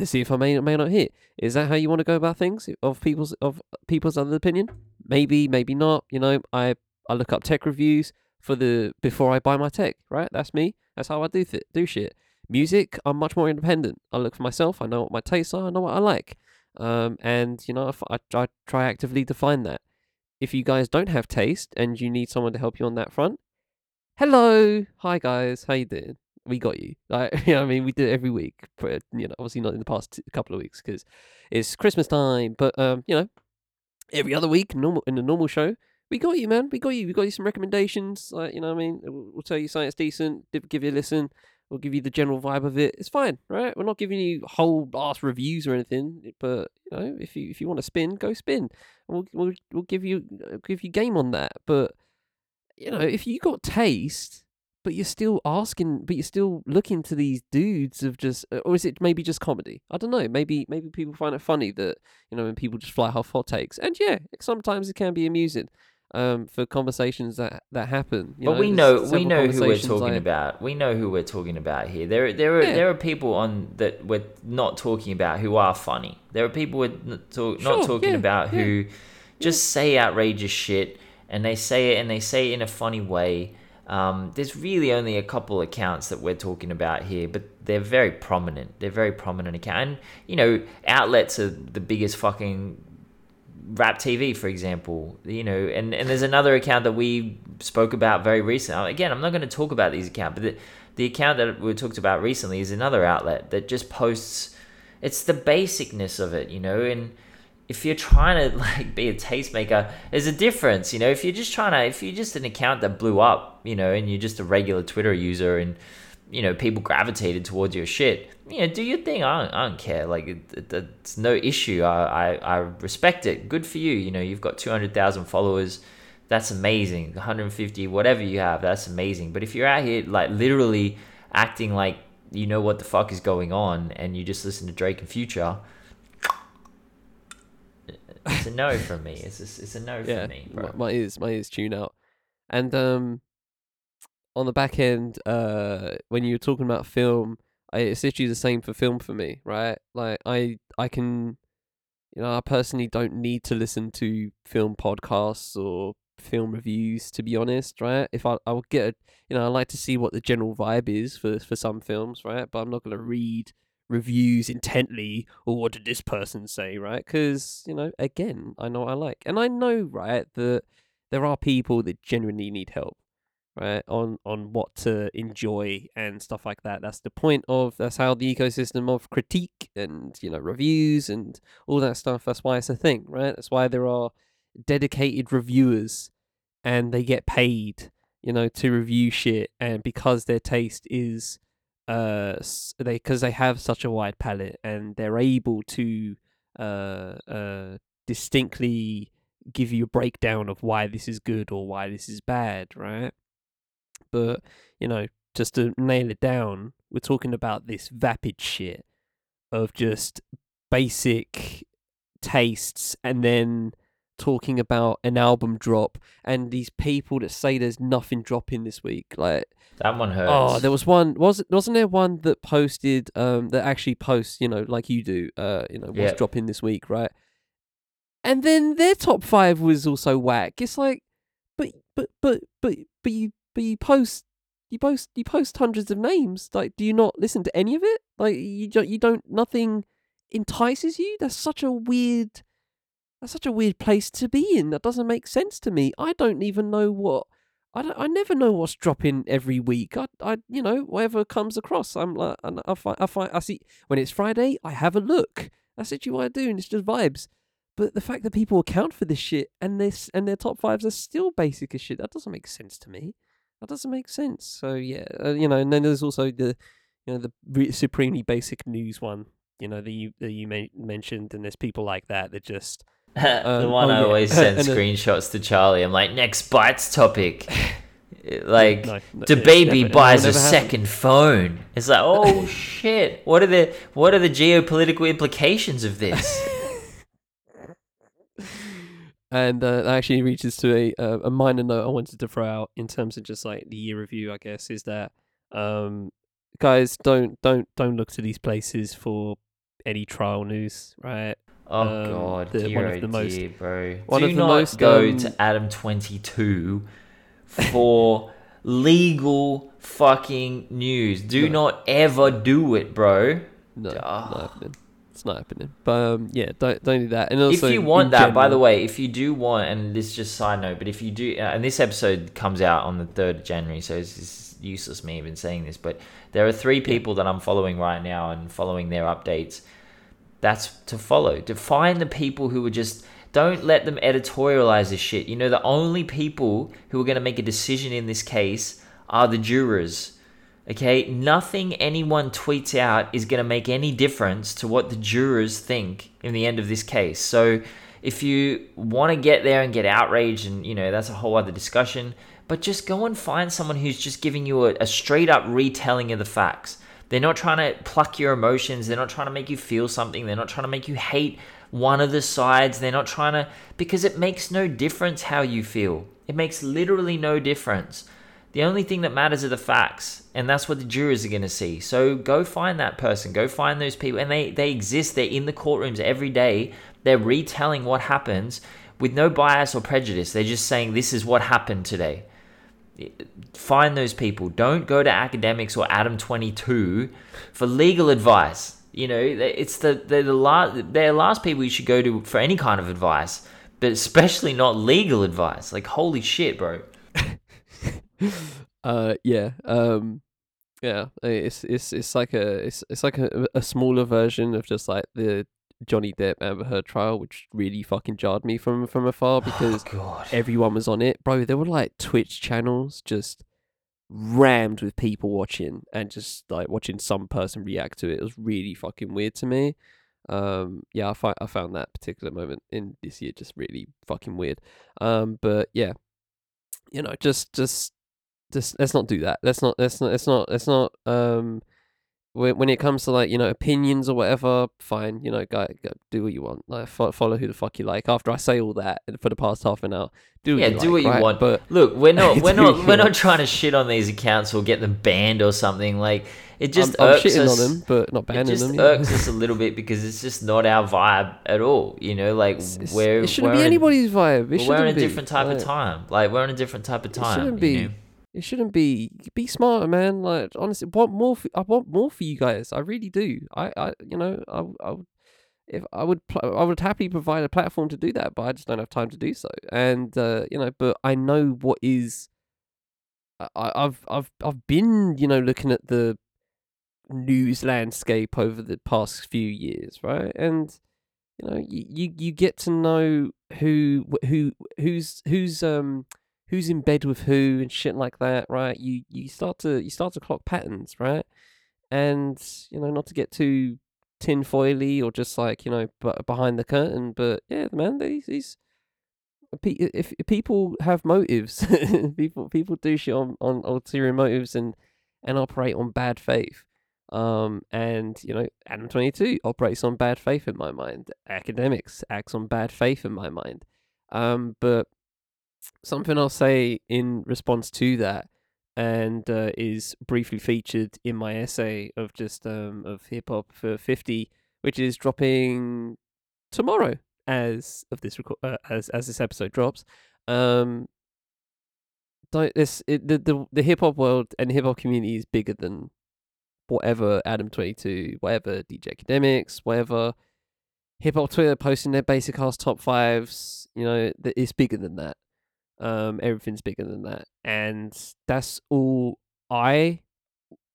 see if I may may not hit. Is that how you want to go about things of people's of people's other opinion? Maybe, maybe not. You know, I I look up tech reviews for the before I buy my tech. Right, that's me. That's how I do th- do shit. Music, I'm much more independent. I look for myself. I know what my tastes are. I know what I like. Um, and you know, I, I try actively to find that. If you guys don't have taste and you need someone to help you on that front, hello, hi guys, how you doing? We got you. [LAUGHS] Like, you know, I mean, we do it every week. But, you know, obviously not in the past couple of weeks because it's Christmas time. But um, you know, every other week, normal in the normal show, we got you, man. We got you. We got you some recommendations. Like, you know, I mean, we'll, we'll tell you that's decent. Give you a listen. We'll give you the general vibe of it. It's fine, right? We're not giving you whole ass reviews or anything, but you know, if you if you want to spin, go spin. We'll we'll we'll give you uh, give you game on that. But you know, if you got taste, but you're still asking, but you're still looking to these dudes of just, uh, or is it maybe just comedy? I don't know. Maybe maybe people find it funny that you know when people just fly off hot takes, and yeah, sometimes it can be amusing um, for conversations that that happen. but know, we know we know who we're talking I... about. We know who we're talking about here. There there are yeah. there are people on that we're not talking about who are funny. There are people we're not, talk, sure, not talking yeah, about yeah. who just say outrageous shit and they say it and they say it in a funny way. Um, there's really only a couple accounts that we're talking about here, but they're very prominent. They're very prominent account, and you know, outlets are the biggest fucking Rap TV, for example, you know, and, and there's another account that we spoke about very recently. Again, I'm not going to talk about these accounts, but the, the account that we talked about recently is another outlet that just posts. It's the basicness of it, you know, and if you're trying to [LAUGHS] like be a tastemaker, there's a difference, you know. If you're just trying to, if you're just an account that blew up, you know, and you're just a regular Twitter user and you know people gravitated towards your shit you know do your thing. I don't, I don't care. Like it, it, it's no issue. I, I i respect it. Good for you. You know you've got 200000 followers. That's amazing. 150 whatever you have that's amazing. But if you're out here like literally acting like you know what the fuck is going on and you just listen to drake and future it's a no from me it's a, it's a no yeah, from me bro. my ears my ears tune out and um on the back end, uh, when you were talking about film, I, it's literally the same for film for me, right? Like I, I can, you know, I personally don't need to listen to film podcasts or film reviews to be honest, right? If I, I will get, a, you know, I like to see what the general vibe is for for some films, right? But I'm not gonna read reviews intently or what did this person say, right? Because you know, again, I know I like, and I know, right, that there are people that genuinely need help right on on what to enjoy and stuff like that. That's the point of that's how the ecosystem of critique and you know reviews and all that stuff. That's why it's a thing right? That's why there are dedicated reviewers and they get paid you know to review shit and because their taste is uh they because they have such a wide palette and they're able to uh uh distinctly give you a breakdown of why this is good or why this is bad right? But you know, just to nail it down, we're talking about this vapid shit of just basic tastes and then talking about an album drop and these people that say there's nothing dropping this week like that one hurts oh there was one was wasn't there one that posted um that actually posts you know like you do uh you know what's dropping this week right and then their top five was also whack it's like but but but but but you but you post you post you post hundreds of names. Like, do you not listen to any of it? Like, you don't you don't nothing entices you. That's such a weird. That's such a weird place to be in. That doesn't make sense to me. I don't even know what. I don't, I never know what's dropping every week. I, I, you know, whatever comes across. I'm like, and I find, I find, I see when it's Friday. I have a look. That's literally what I do, and it's just vibes. But the fact that people account for this shit and this and their top fives are still basic as shit, that doesn't make sense to me. That doesn't make sense. So yeah, uh, you know, and then there's also the, you know, the re- supremely basic news one. You know, that you that you mentioned, and there's people like that that just. [LAUGHS] Um, the one oh, I yeah. always [LAUGHS] send screnershots to Charlie. I'm like, next bites topic. [LAUGHS] Like No, no, the baby buys a second phone. It's like, oh shit! What are the what are the geopolitical implications of this? And uh, that actually reaches to a uh, a minor note I wanted to throw out in terms of just like the year review. I guess is that um, guys don't don't don't look to these places for any trial news, right? Oh Um, god, the- dear one of oh the most- dear, bro. one Do of the not most, go um, to Adam22 for [LAUGHS] legal fucking news. Do No. not ever do it, bro. No. It's not happening. But um, yeah, don't don't do that. And also, if you want that, by the way, if you do want, and this is just side note, but if you do, uh, and this episode comes out on the third of January, so it's, it's useless me even saying this, but there are three people that I'm following right now and following their updates. That's to follow. To find the people who are just don't let them editorialize this shit. You know, the only people who are going to make a decision in this case are the jurors. Okay, nothing anyone tweets out is going to make any difference to what the jurors think in the end of this case. So, if you want to get there and get outraged, and you know, that's a whole other discussion, but just go and find someone who's just giving you a, a straight up retelling of the facts. They're not trying to pluck your emotions, they're not trying to make you feel something, they're not trying to make you hate one of the sides, they're not trying to, because it makes no difference how you feel. It makes literally no difference. The only thing that matters are the facts, and that's what the jurors are going to see. So go find that person, go find those people, and they they exist. They're in the courtrooms every day. They're retelling what happens with no bias or prejudice. They're just saying this is what happened today. Find those people. Don't go to Akademiks or Adam22 for legal advice. You know, it's the they're the last they're the last people you should go to for any kind of advice, but especially not legal advice. Like holy shit, bro. [LAUGHS] uh, yeah, um, yeah, it's it's it's like a it's it's like a, a smaller version of just like the Johnny Depp Amber Heard trial, which really fucking jarred me from from afar [SIGHS] because oh, everyone was on it, bro. There were like Twitch channels just rammed with people watching and just like watching some person react to it. It was really fucking weird to me. Um, yeah, I find I found that particular moment in this year just really fucking weird. Um, but yeah, you know, just just just let's not do that. Let's not let's not let's not let's not um when when it comes to like you know opinions or whatever, fine. You know, go, go do what you want. Like fo- follow who the fuck you like. After I say all that for the past half an hour, do what Yeah, you do like, what you right? want. But Look, we're not [LAUGHS] we're not we're not [LAUGHS] trying to shit on these accounts or get them banned or something. Like it just I'm, I'm irks shitting us. on them, but not It just them. yeah. irks us a little bit because it's just not our vibe at all. You know, like It's- it's- we're it shouldn't we're be in anybody's vibe. It We're shouldn't in a different type Like, of time. Like we're in a different type of It time. shouldn't you be. know? It shouldn't be. Be smarter, man. Like honestly, want more. For, I want more for you guys. I really do. I, I, you know, I, I would, if I would, pl- I would happily provide a platform to do that, but I just don't have time to do so. And uh, you know, but I know what is. I- I've, I've, I've been, you know, looking at the news landscape over the past few years, right? And you know, you, you, you get to know who, who, who's, who's, um who's in bed with who and shit like that, right? You you start to you start to clock patterns, right? And you know, not to get too tinfoily or just like you know, but behind the curtain, but yeah, man, these these if, if people have motives, [LAUGHS] people people do shit on on ulterior motives and and operate on bad faith. Um, and you know, Adam22 operates on bad faith in my mind. Akademiks acts on bad faith in my mind. Um, but something I'll say in response to that, and uh, is briefly featured in my essay of just um of hip hop for fifty, which is dropping tomorrow as of this record uh, as as this episode drops. Um, don't this it, the the the hip hop world and hip hop community is bigger than whatever Adam22, whatever DJ Akademiks, whatever hip hop Twitter posting their basic ass top fives. You know, it's bigger than that. Um, everything's bigger than that, and that's all I.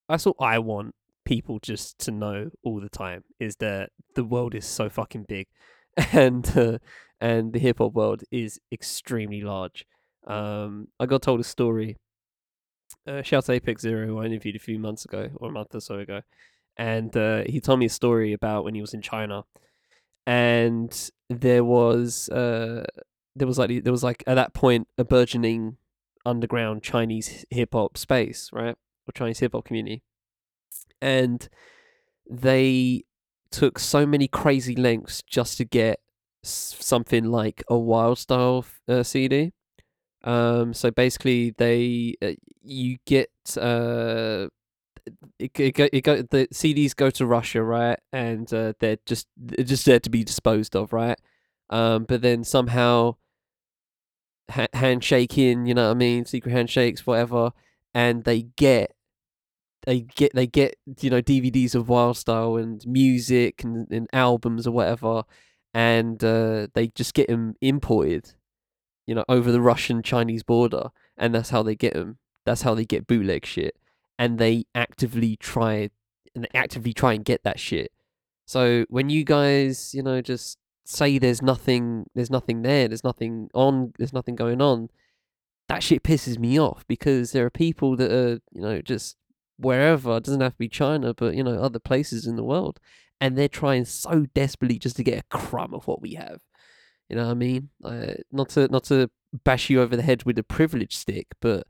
That's all I want people just to know all the time is that the world is so fucking big, [LAUGHS] and uh, and the hip hop world is extremely large. Um, I got told a story. Uh, shout out Apex Zero, who I interviewed a few months ago or a month or so ago, and uh, he told me a story about when he was in China, and there was uh there was like there was like at that point a burgeoning underground Chinese hip hop space, right, or Chinese hip hop community, and they took so many crazy lengths just to get something like a wild style uh, CD. Um, so basically, they uh, you get uh, it, it, go, it go the CDs go to Russia, right? And uh, they're just they're just there to be disposed of, right? Um, but then somehow ha- handshaking, you know what I mean, secret handshakes, whatever, and they get they get they get you know DVDs of Wild Style and music and, and albums or whatever, and uh, they just get them imported, you know, over the Russian Chinese border, and that's how they get them. That's how they get bootleg shit, and they actively try and actively try and get that shit. So when you guys, you know, just say there's nothing, there's nothing there, there's nothing on, there's nothing going on, that shit pisses me off because there are people that are, you know, just wherever. It doesn't have to be China, but you know, other places in the world, and they're trying so desperately just to get a crumb of what we have. You know what I mean? Uh, not to not to bash you over the head with a privilege stick, but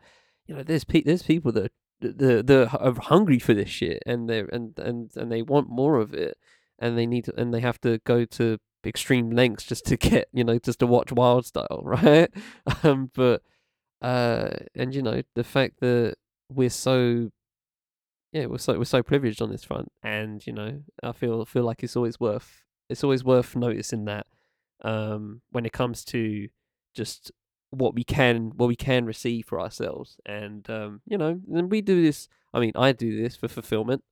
you know, there's pe- there's people that that, that are hungry for this shit, and they and and and they want more of it, and they need to, and they have to go to extreme lengths just to [LAUGHS] get you know just to watch Wild Style, [LAUGHS] right? um, but uh, and you know the fact that we're so yeah we're so we're so privileged on this front, and you know I feel feel like it's always worth it's always worth noticing that um when it comes to just what we can what we can receive for ourselves and um you know and we do this i mean i do this for fulfillment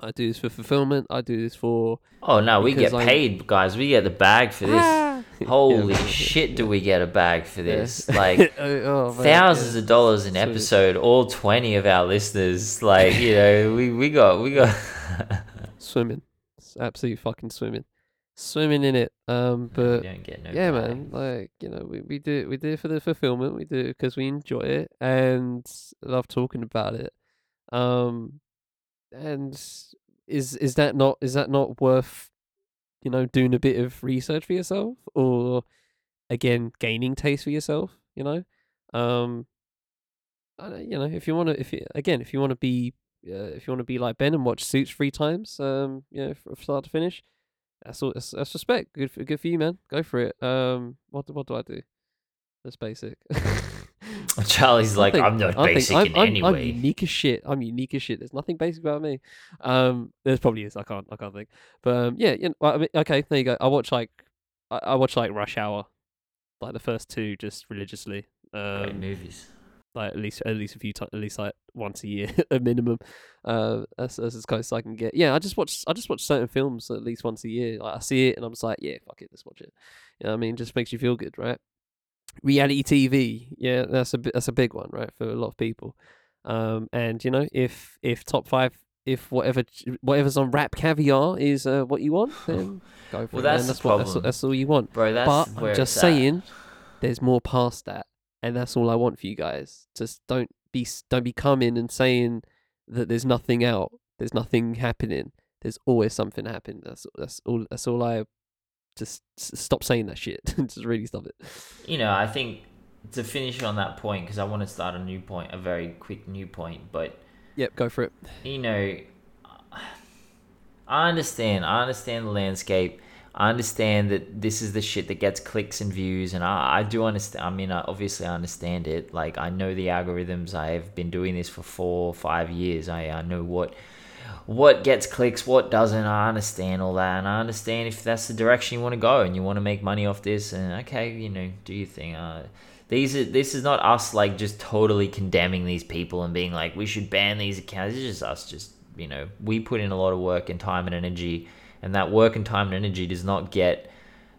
I do this for fulfillment. I do this for. Oh no, we get paid, guys. We get the bag for this. Ah. [LAUGHS] Holy yeah, shit, do we get a bag for this? Yeah. [LAUGHS] Like oh, thousands of dollars an episode. All twenty of our listeners, like you know, [LAUGHS] we we got we got swimming. It's absolutely fucking swimming, swimming in it. Um, but no yeah, man, like you know, we we do we do it for the fulfillment. We do it because we enjoy it and love talking about it. Um, and is is that not is that not worth you know doing a bit of research for yourself? Or again gaining taste for yourself you know? Um you know if you want to if you, again if you want to be uh, if you want to be like Ben and watch Suits three times um you know from start to finish that's all that's, that's respect. Good for, good for you man. Go for it. Um what what do I do? That's basic [LAUGHS] [LAUGHS] Charlie's like, think, I'm not basic I'm, in I'm, any I'm way. unique as shit. I'm unique as shit. There's nothing basic about me. Um, there's probably is. I can't. I can't think. But um, yeah. You know, I mean, okay. There you go. I watch like, I, I watch like Rush Hour, like the first two, just religiously. Um, Great movies. Like at least at least a few times, at least like once a year, [LAUGHS] a minimum. Uh, that's, that's as close as I can get. Yeah, I just watch. I just watch certain films at least once a year. Like I see it and I'm just like, yeah, fuck it, let's watch it. You know what I mean? Just makes you feel good, right? Reality TV, yeah, that's a that's a big one, right, for a lot of people. Um, and you know, if if top five, if whatever whatever's on RapCaviar is uh, what you want, then [SIGHS] go for well, it. That's, that's what that's, that's, all you want, bro. That's but I'm just saying, there's more past that, and that's all I want for you guys. Just don't be don't be coming and saying that there's nothing out, there's nothing happening. There's always something happening. That's that's all. That's all I just stop saying that shit. [LAUGHS] just really stop it. You know, I think to finish on that point because I want to start a new point, a very quick new point, but yep, go for it. You know, I understand. I understand the landscape. I understand that this is the shit that gets clicks and views, and I, I do understand. I mean, I, obviously, I understand it. Like, I know the algorithms. I have been doing this for four, or five years. I, I know what what gets clicks, what doesn't. I understand all that, and I understand if that's the direction you want to go and you want to make money off this. And okay, you know, do your thing. Uh, these are, this is not us like just totally condemning these people and being like we should ban these accounts. It's just us, just you know, we put in a lot of work and time and energy, and that work and time and energy does not get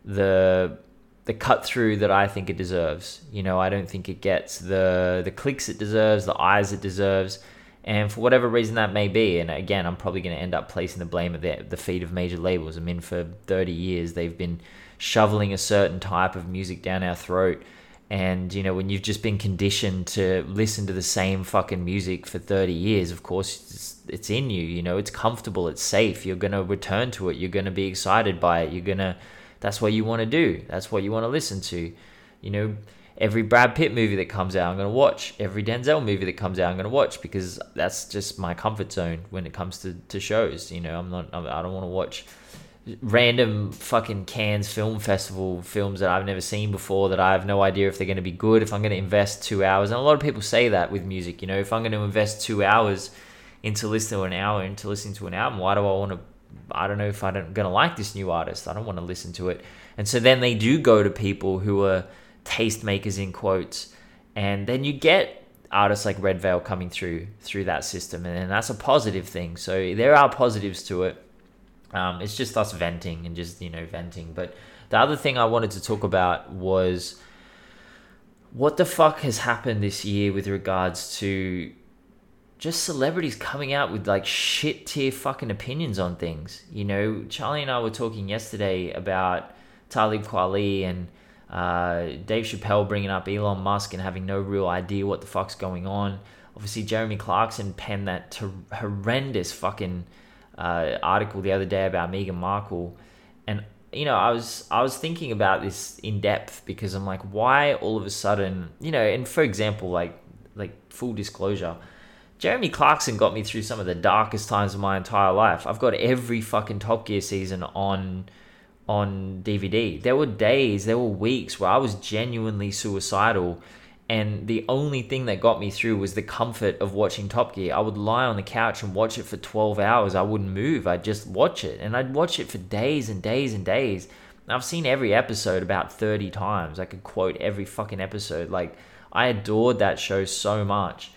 the the cut through that I think it deserves. You know, I don't think it gets the the clicks it deserves, the eyes it deserves. And for whatever reason that may be, and again, I'm probably going to end up placing the blame at the, the feet of major labels. I mean, for 30 years, they've been shoveling a certain type of music down our throat. And, you know, when you've just been conditioned to listen to the same fucking music for 30 years, of course, it's, it's in you. You know, it's comfortable, it's safe. You're going to return to it. You're going to be excited by it. You're going to, that's what you want to do. That's what you want to listen to. You know, every Brad Pitt movie that comes out, I'm going to watch. Every Denzel movie that comes out, I'm going to watch because that's just my comfort zone when it comes to, to shows. You know, I'm not, I don't want to watch random fucking Cannes Film Festival films that I've never seen before that I have no idea if they're going to be good. If I'm going to invest two hours, and a lot of people say that with music, you know, if I'm going to invest two hours into listening to an hour into listening to an album, why do I want to? I don't know if I'm going to like this new artist. I don't want to listen to it. And so then they do go to people who are tastemakers in quotes, and then you get artists like Redveil coming through through that system, and that's a positive thing. So there are positives to it um, it's just us venting and just you know venting. But the other thing I wanted to talk about was what the fuck has happened this year with regards to just celebrities coming out with like shit tier fucking opinions on things. You know, Charlie and I were talking yesterday about Talib Kweli and uh, Dave Chappelle bringing up Elon Musk and having no real idea what the fuck's going on. Obviously, Jeremy Clarkson penned that ter- horrendous fucking uh, article the other day about Meghan Markle, and you know, I was I was thinking about this in depth because I'm like, why all of a sudden, you know, and for example, like like full disclosure, Jeremy Clarkson got me through some of the darkest times of my entire life. I've got every fucking Top Gear season on on DVD. There were days, there were weeks where I was genuinely suicidal and the only thing that got me through was the comfort of watching Top Gear. I would lie on the couch and watch it for 12 hours. I wouldn't move. I'd just watch it. And I'd watch it for days and days and days. I've seen every episode about 30 times. I could quote every fucking episode. Like, I adored that show so much.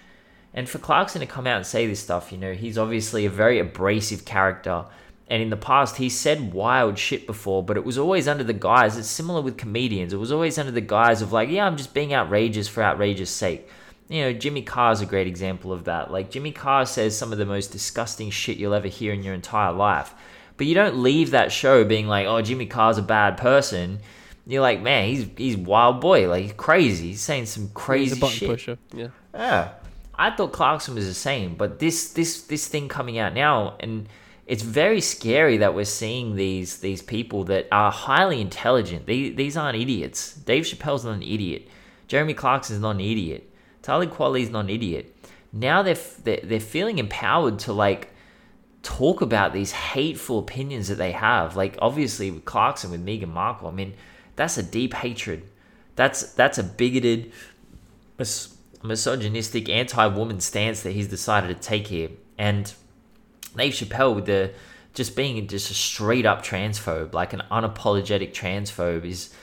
And for Clarkson to come out and say this stuff, you know, he's obviously a very abrasive character and in the past, he said wild shit before, but it was always under the guise. It's similar with comedians. It was always under the guise of like, yeah, I'm just being outrageous for outrageous sake. You know, Jimmy Carr's a great example of that. Like Jimmy Carr says some of the most disgusting shit you'll ever hear in your entire life. But you don't leave that show being like, oh, Jimmy Carr's a bad person. You're like, man, he's he's wild boy, like he's crazy. He's saying some crazy he's a shit. pusher. Yeah. Yeah. I thought Clarkson was the same, but this this this thing coming out now and it's very scary that we're seeing these these people that are highly intelligent. These, these aren't idiots. Dave Chappelle's not an idiot. Jeremy Clarkson's not an idiot. Talib Kweli's not an idiot. Now they're, they're they're feeling empowered to like talk about these hateful opinions that they have. Like obviously with Clarkson with Meghan Markle. I mean, that's a deep hatred. That's that's a bigoted, mis- misogynistic, anti-woman stance that he's decided to take here. And Dave Chappelle with the just being just a straight up transphobe, like an unapologetic transphobe, is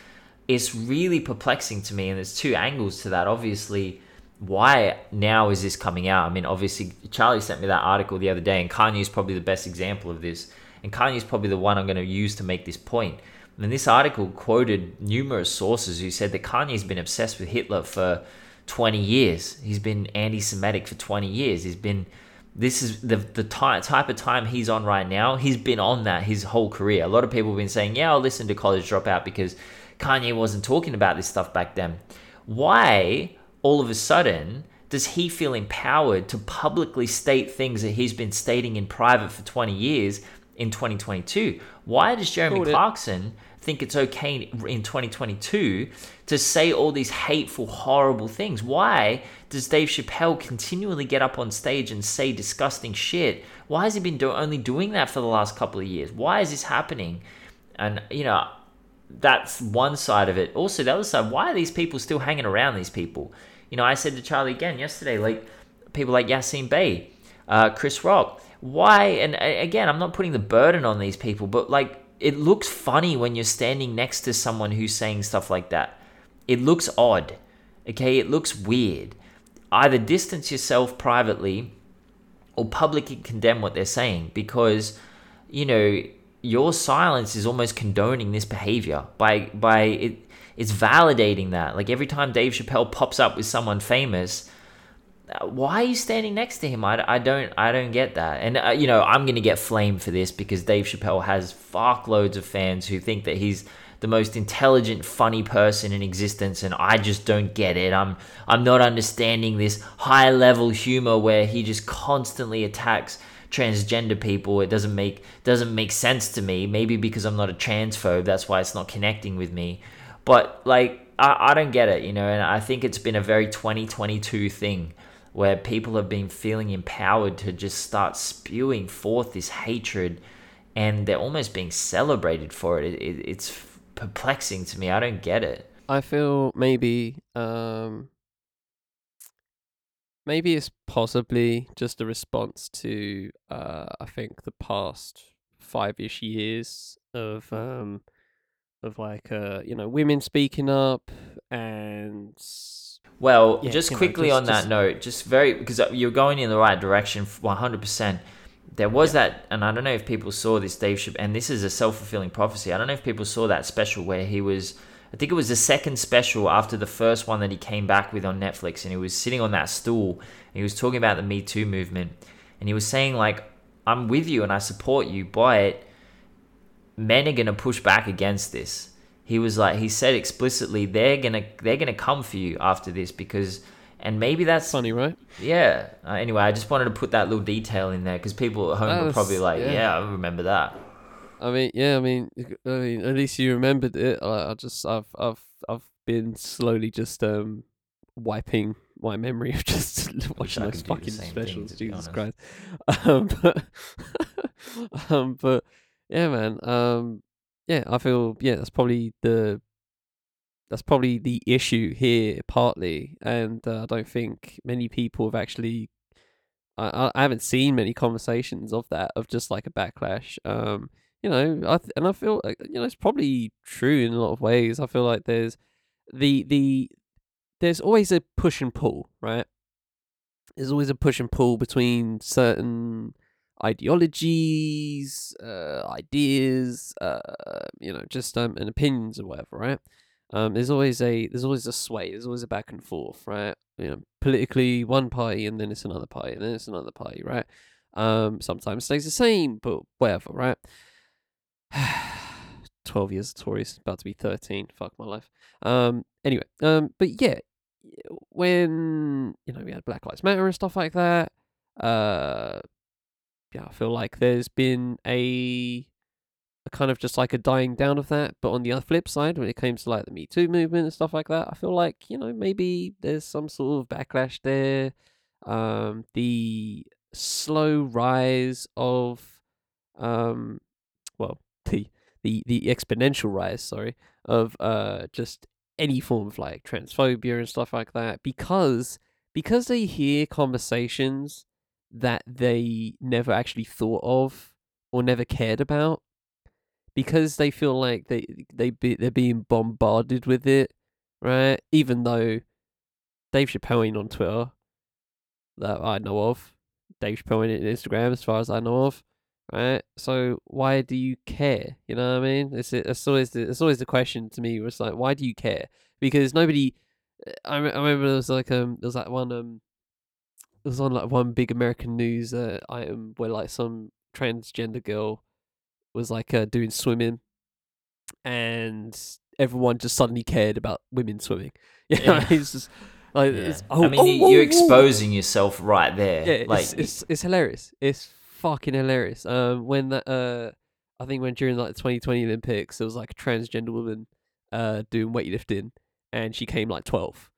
is really perplexing to me. And there's two angles to that. Obviously, why now is this coming out? I mean, obviously, Charlie sent me that article the other day, and Kanye is probably the best example of this. And Kanye is probably the one I'm going to use to make this point. And this article quoted numerous sources who said that Kanye's been obsessed with Hitler for 20 years. He's been anti Semitic for 20 years. He's been this is the the type type of time he's on right now. He's been on that his whole career. A lot of people have been saying, "Yeah, I'll listen to College Dropout because Kanye wasn't talking about this stuff back then." Why all of a sudden does he feel empowered to publicly state things that he's been stating in private for 20 years in 2022? Why does Jeremy Clarkson think it's okay in 2022 to say all these hateful, horrible things? Why does Dave Chappelle continually get up on stage and say disgusting shit? Why has he been do- only doing that for the last couple of years? Why is this happening? And, you know, that's one side of it. Also, the other side, why are these people still hanging around these people? You know, I said to Charlie again yesterday, like people like Yasiin Bey, uh, Chris Rock. Why? And again, I'm not putting the burden on these people, but like it looks funny when you're standing next to someone who's saying stuff like that. It looks odd. Okay, it looks weird. Either distance yourself privately or publicly condemn what they're saying because you know your silence is almost condoning this behavior by by it it's validating that like every time Dave Chappelle pops up with someone famous why are you standing next to him? I, I don't I don't get that. And uh, you know I'm gonna get flamed for this because Dave Chappelle has fuck loads of fans who think that he's the most intelligent, funny person in existence, and I just don't get it. I'm I'm not understanding this high level humor where he just constantly attacks transgender people. It doesn't make doesn't make sense to me. Maybe because I'm not a transphobe, that's why it's not connecting with me. But like I, I don't get it, you know, and I think it's been a very 2022 thing where people have been feeling empowered to just start spewing forth this hatred and they're almost being celebrated for it. it, it it's perplexing to me. I don't get it. I feel maybe um maybe it's possibly just a response to uh I think the past five ish years of um of like uh you know women speaking up and well Yeah, just you know, quickly just- on that just- note just very because you're going in the right direction 100% there was that and i don't know if people saw this dave Chappelle, and this is a self-fulfilling prophecy i don't know if people saw that special where he was i think it was the second special after the first one that he came back with on netflix and he was sitting on that stool and he was talking about the me too movement and he was saying like i'm with you and i support you but men are gonna push back against this. He was like, he said explicitly, they're gonna they're gonna come for you after this because, and maybe that's funny, right? yeah. Uh, anyway, I just wanted to put that little detail in there because people at home were That's- probably like, yeah. yeah. I remember that. I mean, yeah, I mean, I mean, at least you remembered it. I, I just, I've, I've, I've been slowly just um wiping my memory of [LAUGHS] just watching those fucking same thing, specials. Jesus. Christ. [LAUGHS] Um, but, [LAUGHS] um, but yeah, man. Um, yeah, I feel yeah, that's probably the that's probably the issue here partly, and uh, I don't think many people have actually. I, I- haven't seen many conversations of that of just like a backlash. Um, you know, I th- and I feel like you know it's probably true in a lot of ways. I feel like there's the the there's always a push and pull, right? There's always a push and pull between certain ideologies, uh, ideas, uh, you know, just um, and opinions or whatever, right? Um, there's always a there's always a sway. There's always a back and forth, right? You know, politically one party and then it's another party and then it's another party, right? Um, sometimes stays the same, but whatever, right? [SIGHS] Twelve years of Tories, about to be thirteen. Fuck my life. Um, anyway, um, but yeah, when you know we had Black Lives Matter and stuff like that, uh, yeah, I feel like there's been a, a kind of just like a dying down of that. But on the other flip side, when it comes to like the Me Too movement and stuff like that, I feel like you know maybe there's some sort of backlash there. Um, the slow rise of, um, well, [LAUGHS] the the the exponential rise, sorry, of uh just any form of like transphobia and stuff like that because because they hear conversations that they never actually thought of or never cared about because they feel like they they be, they're being bombarded with it right? Even though Dave Chappelle on Twitter that I know of. Dave Chappelle on Instagram as far as I know of right? So why do you care? You know what I mean? It's it's always the, it's always the question to me was like why do you care? Because nobody I, I remember there was like um there was like one um it was on like one big American news uh, item where like some transgender girl was like uh, doing swimming, and everyone just suddenly cared about women swimming. [LAUGHS] Yeah, Yeah. it's just like Yeah. it's, oh, I mean, oh, you- oh, you're oh. exposing yourself right there. Yeah, like it's, it's it's hilarious. It's fucking hilarious. Um, when that uh, I think when during like the 2020 Olympics, there was like a transgender woman uh doing weightlifting, and she came like 12.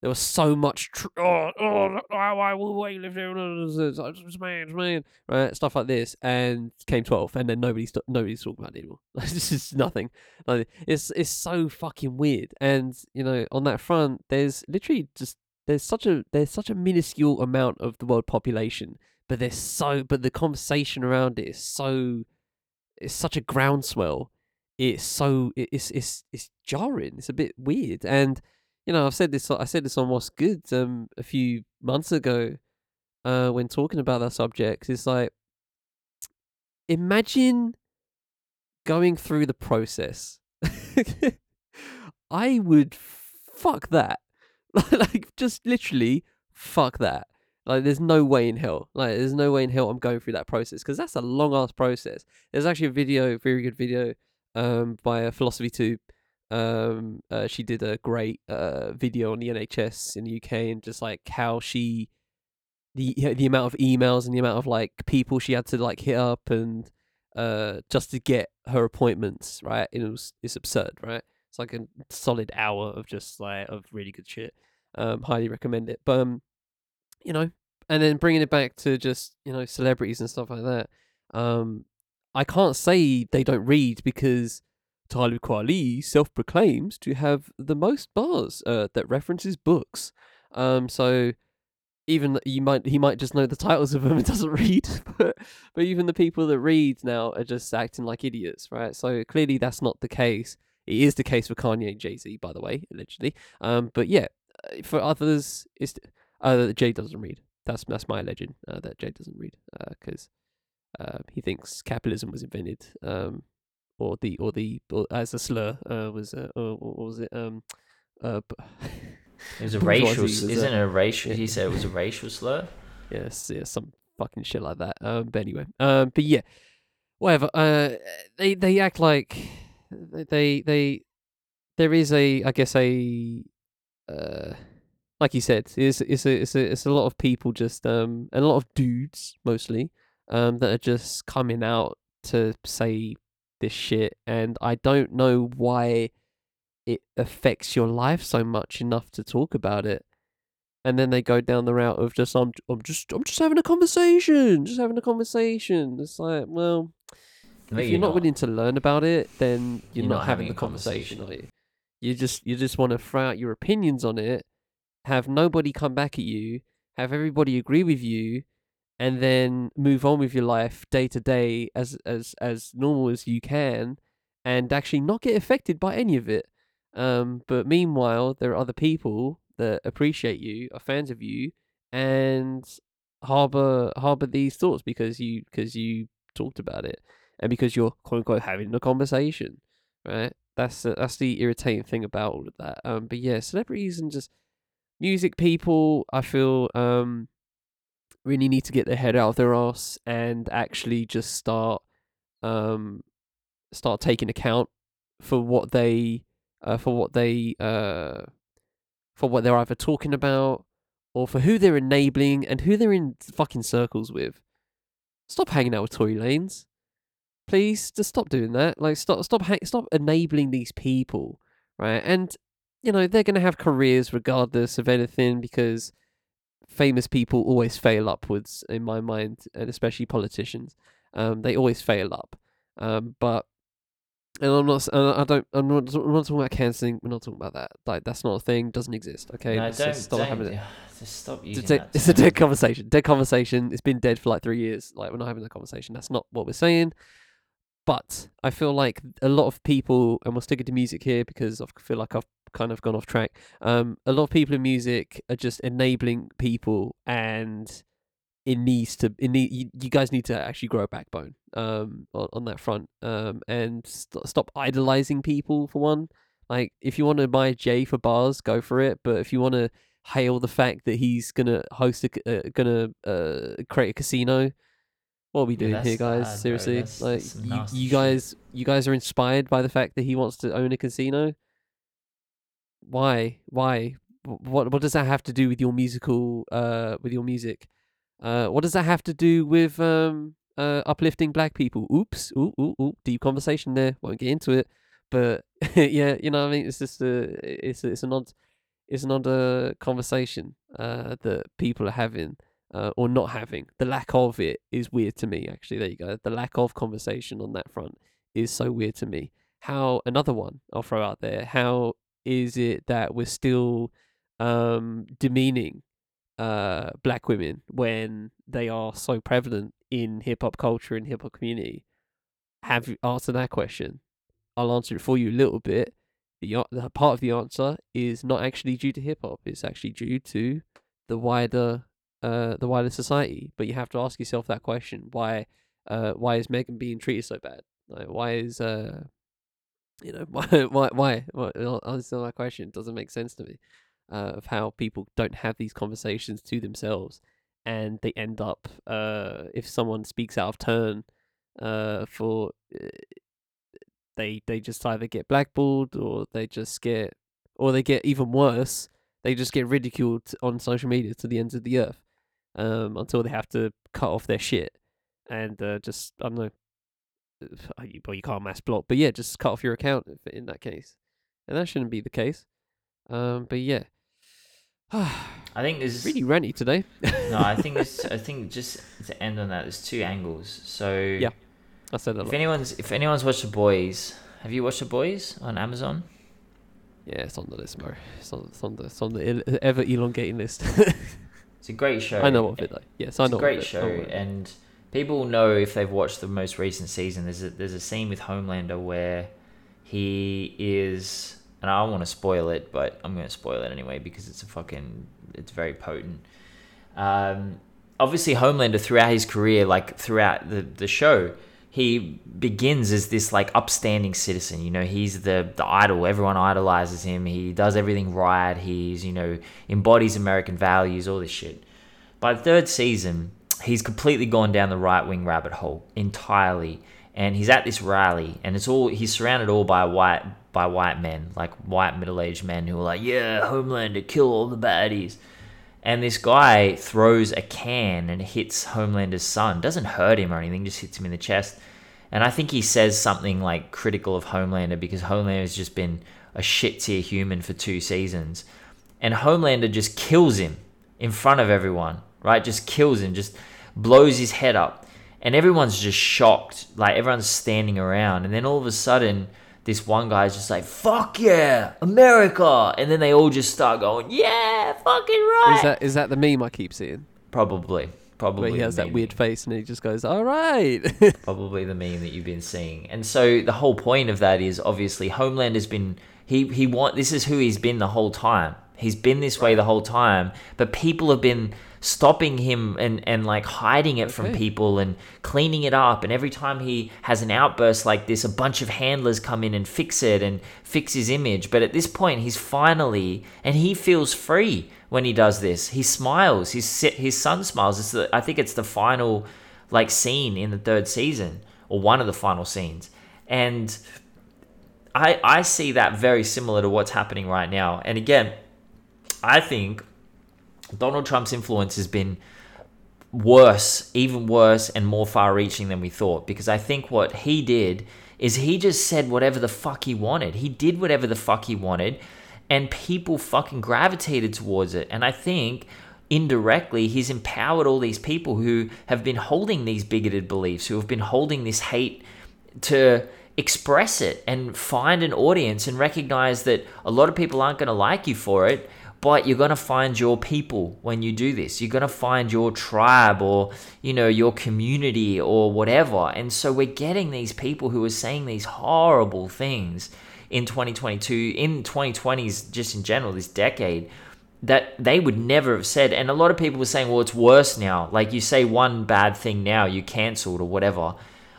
There was so much tr- oh oh why weightlifting it's man man right stuff like this and came 12 and then nobody's nobody's talking about it anymore. [LAUGHS] This is nothing. Like it's it's so fucking weird. And you know on that front there's literally just there's such a there's such a minuscule amount of the world population but there's so but the conversation around it is so it's such a groundswell. It's so it's it's it's jarring. It's a bit weird. And you know i've said this i said this on what's good um a few months ago uh when talking about that subject it's like imagine going through the process. [LAUGHS] I would fuck that. [LAUGHS] Like just literally fuck that. Like there's no way in hell. Like there's no way in hell i'm going through that process because that's a long ass process. There's actually a video very good video um by a philosophy tube um uh, she did a great uh video on the nhs in the uk and just like how she the the amount of emails and the amount of like people she had to like hit up and uh just to get her appointments right it was it's absurd right It's like a solid hour of just like of really good shit. Um, highly recommend it. But um, you know, and then bringing it back to just you know celebrities and stuff like that. Um, I can't say they don't read because Talib Kweli self-proclaims to have the most bars uh, that references books. Um, so even you might he might just know the titles of them and [LAUGHS] doesn't read, but but even the people that read now are just acting like idiots, right? So clearly that's not the case. It is the case for Kanye and Jay Z, by the way, allegedly. Um, but yeah, uh, for others, it's uh, Jay doesn't read. That's that's my legend uh, that Jay doesn't read because uh, uh, he thinks capitalism was invented, um, or the or the or as a slur uh, was uh, or, or was it um uh. It was a [LAUGHS] racial, isn't it a racial? He said it was a racial slur. Yes, yeah, some fucking shit like that. Um, but anyway, um, but yeah, whatever. Uh, they they act like they they there is a I guess a uh like you said, it's it's a it's a it's a lot of people just um and a lot of dudes mostly um that are just coming out to say this shit, and I don't know why it affects your life so much enough to talk about it. And then they go down the route of just I'm I'm just I'm just having a conversation, just having a conversation. It's like, well, no, if you're, you're not, not, willing to learn about it, then you're, you're not, not, having, having the conversation, conversation, are you? You just you just want to throw out your opinions on it, have nobody come back at you, have everybody agree with you, and then move on with your life day to day as as as normal as you can, and actually not get affected by any of it. Um, but meanwhile, there are other people that appreciate you, are fans of you, and harbor harbor these thoughts because you because you talked about it and because you're quote unquote having a conversation, right? That's the, that's the irritating thing about all of that. Um, but yeah, celebrities and just music people, I feel um really need to get their head out of their ass and actually just start um start taking account for what they uh, for what they uh for what they're either talking about or for who they're enabling and who they're in fucking circles with. Stop hanging out with Tory Lanez. please just stop doing that. Like stop stop ha- stop enabling these people, right? And you know they're gonna have careers regardless of anything because famous people always fail upwards in my mind, and especially politicians. Um, they always fail up. Um, but and I'm not. I don't. I'm not. I'm not talking about cancelling. We're not talking about that. Like that's not a thing. Doesn't exist. Okay. No, don't, stop don't, having it. Just stop using it's, a, it's a dead conversation. Dead conversation. It's been dead for like three years. Like we're not having that conversation. That's not what we're saying. But I feel like a lot of people, and we'll stick it to music here because I feel like I've kind of gone off track. Um, a lot of people in music are just enabling people, and it needs to. It need, you, you guys need to actually grow a backbone um, on, on that front, um, and st- stop idolizing people for one. Like, if you want to buy Jay for bars, go for it. But if you want to hail the fact that he's gonna host a, uh, gonna uh, create a casino what are we doing yeah, here, guys? Sad, Seriously, that's, like that's you, you guys, you guys are inspired by the fact that he wants to own a casino. Why? Why? What? What does that have to do with your musical? Uh, with your music? Uh, what does that have to do with um uh uplifting black people? Oops. Ooh, ooh, ooh. Deep conversation there. Won't get into it. But [LAUGHS] yeah, you know, what I mean, it's just a, it's a, it's an odd, it's an odd uh, conversation uh that people are having uh, or not having. The lack of it is weird to me, actually. There you go. The lack of conversation on that front is so weird to me. How, another one I'll throw out there, how is it that we're still um, demeaning uh, black women when they are so prevalent in hip hop culture and hip hop community? Have you answered that question? I'll answer it for you a little bit. The, the part of the answer is not actually due to hip hop. It's actually due to the wider uh, the wider society. But you have to ask yourself that question: Why, uh, why is Megan being treated so bad? Like, why is uh, you know, [LAUGHS] why, why, why? Well, answer that question. It doesn't make sense to me. Uh, of how people don't have these conversations to themselves, and they end up, uh, if someone speaks out of turn, uh, for uh, they they just either get blackballed or they just get, or they get even worse. They just get ridiculed on social media to the ends of the earth um, until they have to cut off their shit and uh, just I don't know. Well, you can't mass block, but yeah, just cut off your account in that case, and that shouldn't be the case. Um, but yeah, [SIGHS] I think there's really ranty today. no. I think [LAUGHS] this. I think just to end on that, there's two angles. So Yeah, I said that. If lot. anyone's if anyone's watched The Boys, have you watched The Boys on Amazon? Yeah, it's on the list, bro. It's on, it's on the it's on the ever elongating list. [LAUGHS] It's a great show. I know of it though. Yes, I It's know. a great of it. show, and people know if they've watched the most recent season. There's a there's a scene with Homelander where he is, and I don't want to spoil it, but I'm going to spoil it anyway because it's a fucking it's very potent. Um, obviously, Homelander throughout his career, like throughout the the show, he begins as this like upstanding citizen. You know, he's the the idol. Everyone idolizes him. He does everything right. He's you know embodies American values. All this shit. By the third season, he's completely gone down the right wing rabbit hole entirely, and he's at this rally, and it's all he's surrounded all by white by white men, like white middle aged men who are like, "Yeah, Homelander, kill all the baddies." And this guy throws a can and hits Homelander's son. Doesn't hurt him or anything, just hits him in the chest. And I think he says something like critical of Homelander because Homelander has just been a shit tier human for two seasons. And Homelander just kills him in front of everyone, right? Just kills him, just blows his head up. And everyone's just shocked. Like everyone's standing around. And then all of a sudden, this one guy's just like, fuck yeah, America. And then they all just start going, yeah, fucking right. Is that is that the meme I keep seeing? Probably. Probably. Where he has that weird face and he just goes, "All right." [LAUGHS] probably the meme that you've been seeing. And so the whole point of that is obviously Homeland has been he he want this is who he's been the whole time. He's been this way the whole time, but people have been stopping him and and like hiding it from Okay. people and cleaning it up. And every time he has an outburst like this a bunch of handlers come in and fix it and fix his image. But at this point he's finally and he feels free when he does this. He smiles. His his son smiles. It's the, i think it's the final like scene in the third season or one of the final scenes. And i i see that very similar to what's happening right now. And again i think donald trump's influence has been worse even worse and more far reaching than we thought. Because i think what he did is he just said whatever the fuck he wanted. He did whatever the fuck he wanted and people fucking gravitated towards it. And i think indirectly he's empowered all these people who have been holding these bigoted beliefs who have been holding this hate to express it and find an audience and recognize that a lot of people aren't going to like you for it but you're going to find your people when you do this you're going to find your tribe or you know your community or whatever and so we're getting these people who are saying these horrible things in 2022 in 2020s just in general this decade that they would never have said. And a lot of people were saying, well, it's worse now. Like you say one bad thing now, you cancelled or whatever.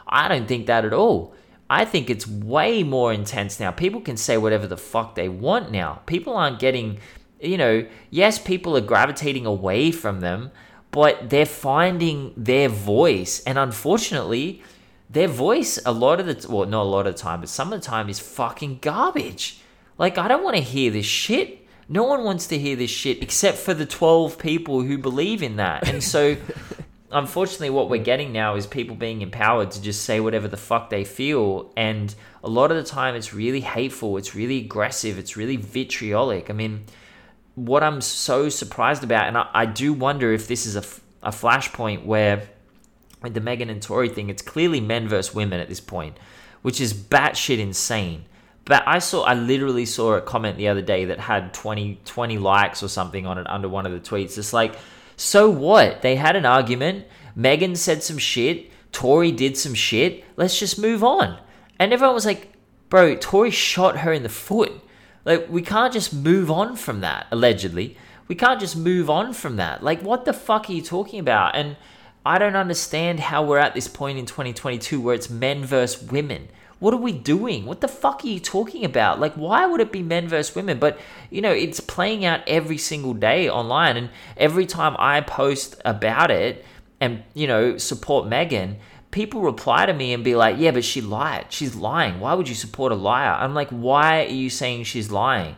I don't think that at all. I think it's way more intense now. People can say whatever the fuck they want now. People aren't getting, you know, yes, people are gravitating away from them, but they're finding their voice. And unfortunately, their voice, a lot of the, well, not a lot of the time, but some of the time is fucking garbage. Like, I don't want to hear this shit. No one wants to hear this shit except for the 12 people who believe in that. And so, [LAUGHS] unfortunately, what we're getting now is people being empowered to just say whatever the fuck they feel. And a lot of the time, it's really hateful, it's really aggressive, it's really vitriolic. I mean, what I'm so surprised about, and I, I do wonder if this is a, a flashpoint where, with the Megan and Tory thing, it's clearly men versus women at this point, which is batshit insane. But I saw, I literally saw a comment the other day that had 20, 20 likes or something on it under one of the tweets. It's like, so what? They had an argument. Megan said some shit. Tory did some shit. Let's just move on. And everyone was like, bro, Tory shot her in the foot. Like, we can't just move on from that, allegedly. We can't just move on from that. Like, what the fuck are you talking about? And I don't understand how we're at this point in 2022 where it's men versus women. What are we doing? What the fuck are you talking about? Like, why would it be men versus women? But, you know, it's playing out every single day online. And every time I post about it and, you know, support Megan, people reply to me and be like, yeah, but she lied. She's lying. Why would you support a liar? I'm like, why are you saying she's lying?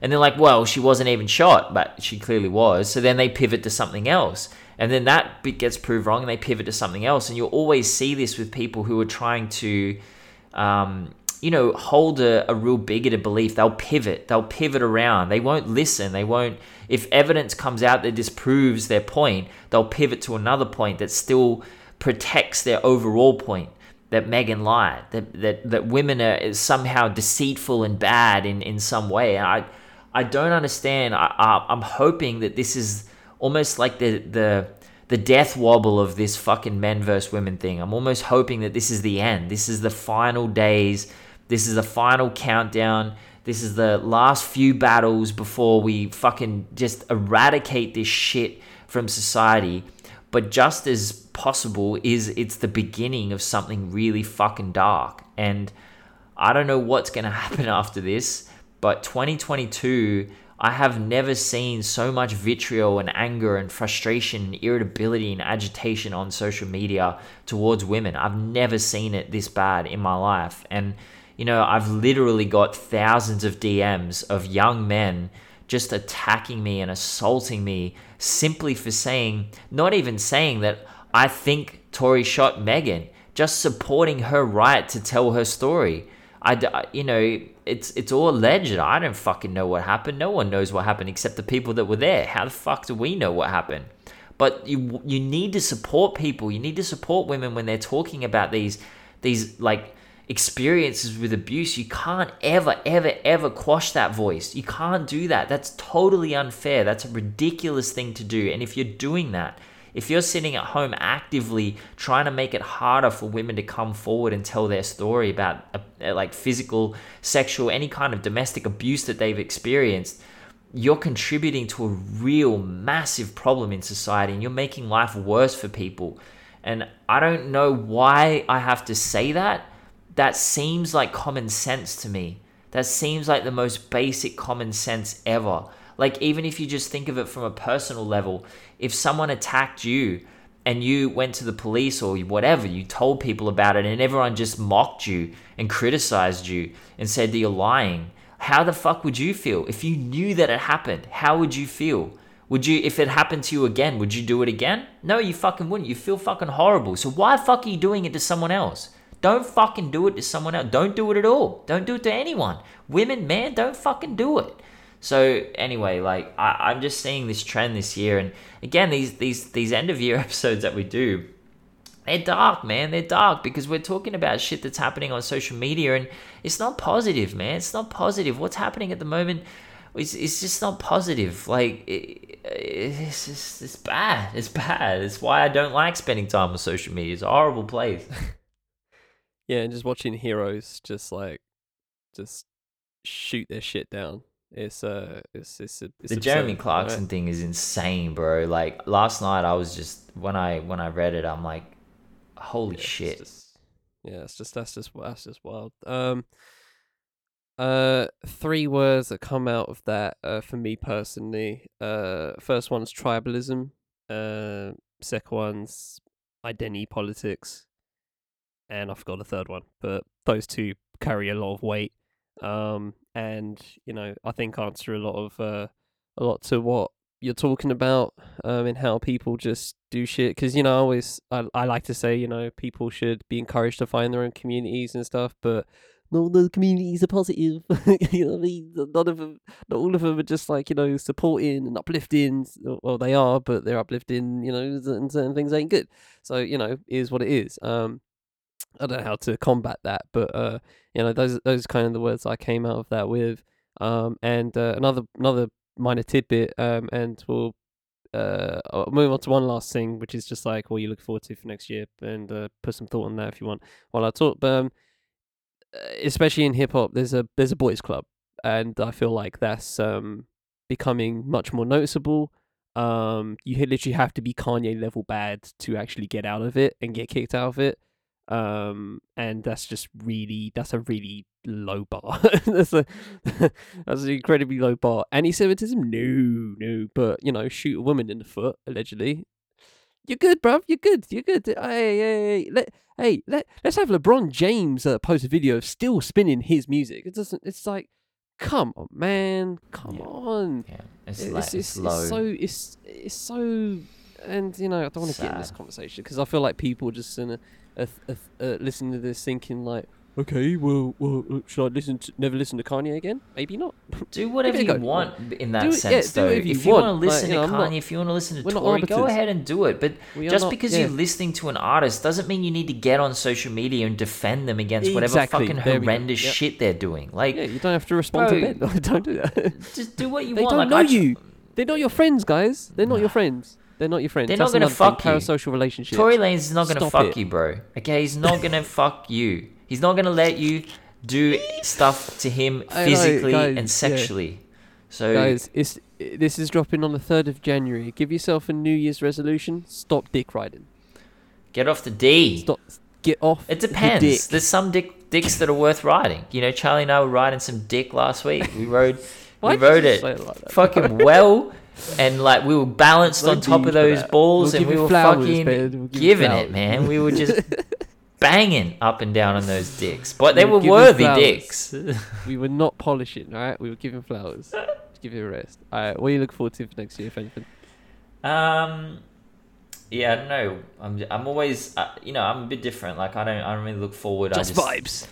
And they're like, well, she wasn't even shot, but she clearly was. So then they pivot to something else. And then that gets proved wrong and they pivot to something else. And you'll always see this with people who are trying to um, you know, hold a, a real bigoted belief, they'll pivot. They'll pivot around. They won't listen. They won't. If evidence comes out that disproves their point, they'll pivot to another point that's still protects their overall point that Megan lied, that that that women are somehow deceitful and bad in in some way. And I I don't understand. I, I I'm hoping that this is almost like the the the death wobble of this fucking men versus women thing. I'm almost hoping that this is the end. This is the final days. This is the final countdown. This is the last few battles before we fucking just eradicate this shit from society. But just as possible is it's the beginning of something really fucking dark. And I don't know what's going [LAUGHS] to happen after this, but 2022 I have never seen so much vitriol and anger and frustration and irritability and agitation on social media towards women. I've never seen it this bad in my life. And, you know, I've literally got thousands of DMs of young men just attacking me and assaulting me simply for saying, not even saying that I think Tory shot Megan, just supporting her right to tell her story. I, you know, it's it's all alleged. I don't fucking know what happened. No one knows what happened except the people that were there. How the fuck do we know what happened? But you you need to support people. You need to support women when they're talking about these these like experiences with abuse. You can't ever ever ever quash that voice. You can't do that. That's totally unfair. That's a ridiculous thing to do. And if you're doing that, if you're sitting at home actively trying to make it harder for women to come forward and tell their story about uh, like physical, sexual, any kind of domestic abuse that they've experienced, you're contributing to a real massive problem in society and you're making life worse for people. And I don't know why I have to say that. That seems like common sense to me. That seems like the most basic common sense ever. Like, even if you just think of it from a personal level, if someone attacked you and you went to the police or whatever, you told people about it and everyone just mocked you and criticized you and said that you're lying, how the fuck would you feel? If you knew that it happened, how would you feel? Would you, if it happened to you again, would you do it again? No, you fucking wouldn't. You feel fucking horrible. So why fuck are you doing it to someone else? Don't fucking do it to someone else. Don't do it at all. Don't do it to anyone. Women, man, don't fucking do it. So anyway, like I, I'm just seeing this trend this year, and again, these these these end of year [LAUGHS] episodes that we do, they're dark, man. They're dark because we're talking about shit that's happening on social media, and it's not positive, man. It's not positive. What's happening at the moment? It's, it's just not positive. Like it, it's just it's bad. It's bad. It's why I don't like spending time on social media. It's a horrible place. [LAUGHS] yeah, and just watching heroes just like just shoot their shit down it's uh, it's it's, it's the absurd, Jeremy Clarkson right? thing is insane, bro. Like last night, I was just when I when I read it, I'm like, holy yeah, shit. It's just, yeah, it's just that's just that's just wild. Um, uh, three words that come out of that uh, for me personally. Uh, first one's tribalism. Uh, second one's identity politics, and I forgot the third one, but those two carry a lot of weight. Um, and you know I think answer a lot of uh, a lot to what you're talking about um, and how people just do shit. Because you know I always I, I like to say you know people should be encouraged to find their own communities and stuff but not all the communities are positive. [LAUGHS] You know I mean? None of them not all of them are just like you know supporting and uplifting. Well they are but they're uplifting you know and certain things ain't good. So you know is what it is. Um I don't know how to combat that, but uh, you know, those those kind of the words I came out of that with. Um, and uh, another another minor tidbit, um, and we'll uh, move on to one last thing, which is just like what you look forward to for next year, and uh, put some thought on that if you want while I talk. But um, uh, especially in hip hop, there's a there's a boys club, and I feel like that's um becoming much more noticeable. Um, you literally have to be Kanye level bad to actually get out of it and get kicked out of it um and that's just really that's a really low bar. [LAUGHS] That's a [LAUGHS] that's an incredibly low bar. Anti-semitism? No no but you know shoot a woman in the foot allegedly. You're good bruv you're good you're good. Hey hey, hey let hey let, let's have lebron james uh, post a video of still spinning his music. It doesn't it's like come on man come yeah. on. Yeah it's, it's, like, it's, it's, it's so it's it's so and you know i don't want to get in this conversation because i feel like people just in a uh, uh, uh, listening to this thinking like, okay, well, well, uh, should I listen to never listen to Kanye again? Maybe not. Do whatever you go. want in that Do it- yeah, sense, do though. whatever you If you want to want. Like, listen you know, to I'm Kanye, not- if you want to listen to we're Tory, go ahead and do it. But We just not- because yeah. you're listening to an artist doesn't mean you need to get on social media and defend them against whatever Exactly. fucking There horrendous Yep. shit they're doing. Like, Yeah, you don't have to respond Bro. to Ben. [LAUGHS] don't do that. just do what you they want. don't like, know I tr- you. They're not your friends, guys. They're not your friends. They're not your friends. They're not gonna another thing, fuck you. Parasocial relationships. Tory Lanez is not gonna Stop fuck it. you, bro. Okay, he's not gonna [LAUGHS] fuck you. He's not gonna let you do stuff to him I know, physically guys, and sexually. So Guys, it's this is dropping on the third of January. Give yourself a New Year's resolution. Stop dick riding. get off the D. Stop. Get off. It depends. dick. There's some dick dicks that are worth riding. You know, Charlie and I were riding some dick last week. We rode, we rode it like fucking well, [LAUGHS] and like we were balanced on top of those balls, We'll and we were flowers, fucking We'll giving it, man. We were just [LAUGHS] banging up and down on those dicks, but they We'll were worthy flowers. dicks. [LAUGHS] We were not polishing, right? We were giving flowers. Just give you a rest. All right, what are you looking forward to for next year, if anything? Um, yeah, I don't know. I'm I'm always uh, you know I'm a bit different. Like I don't I don't really look forward. Just I just vibes.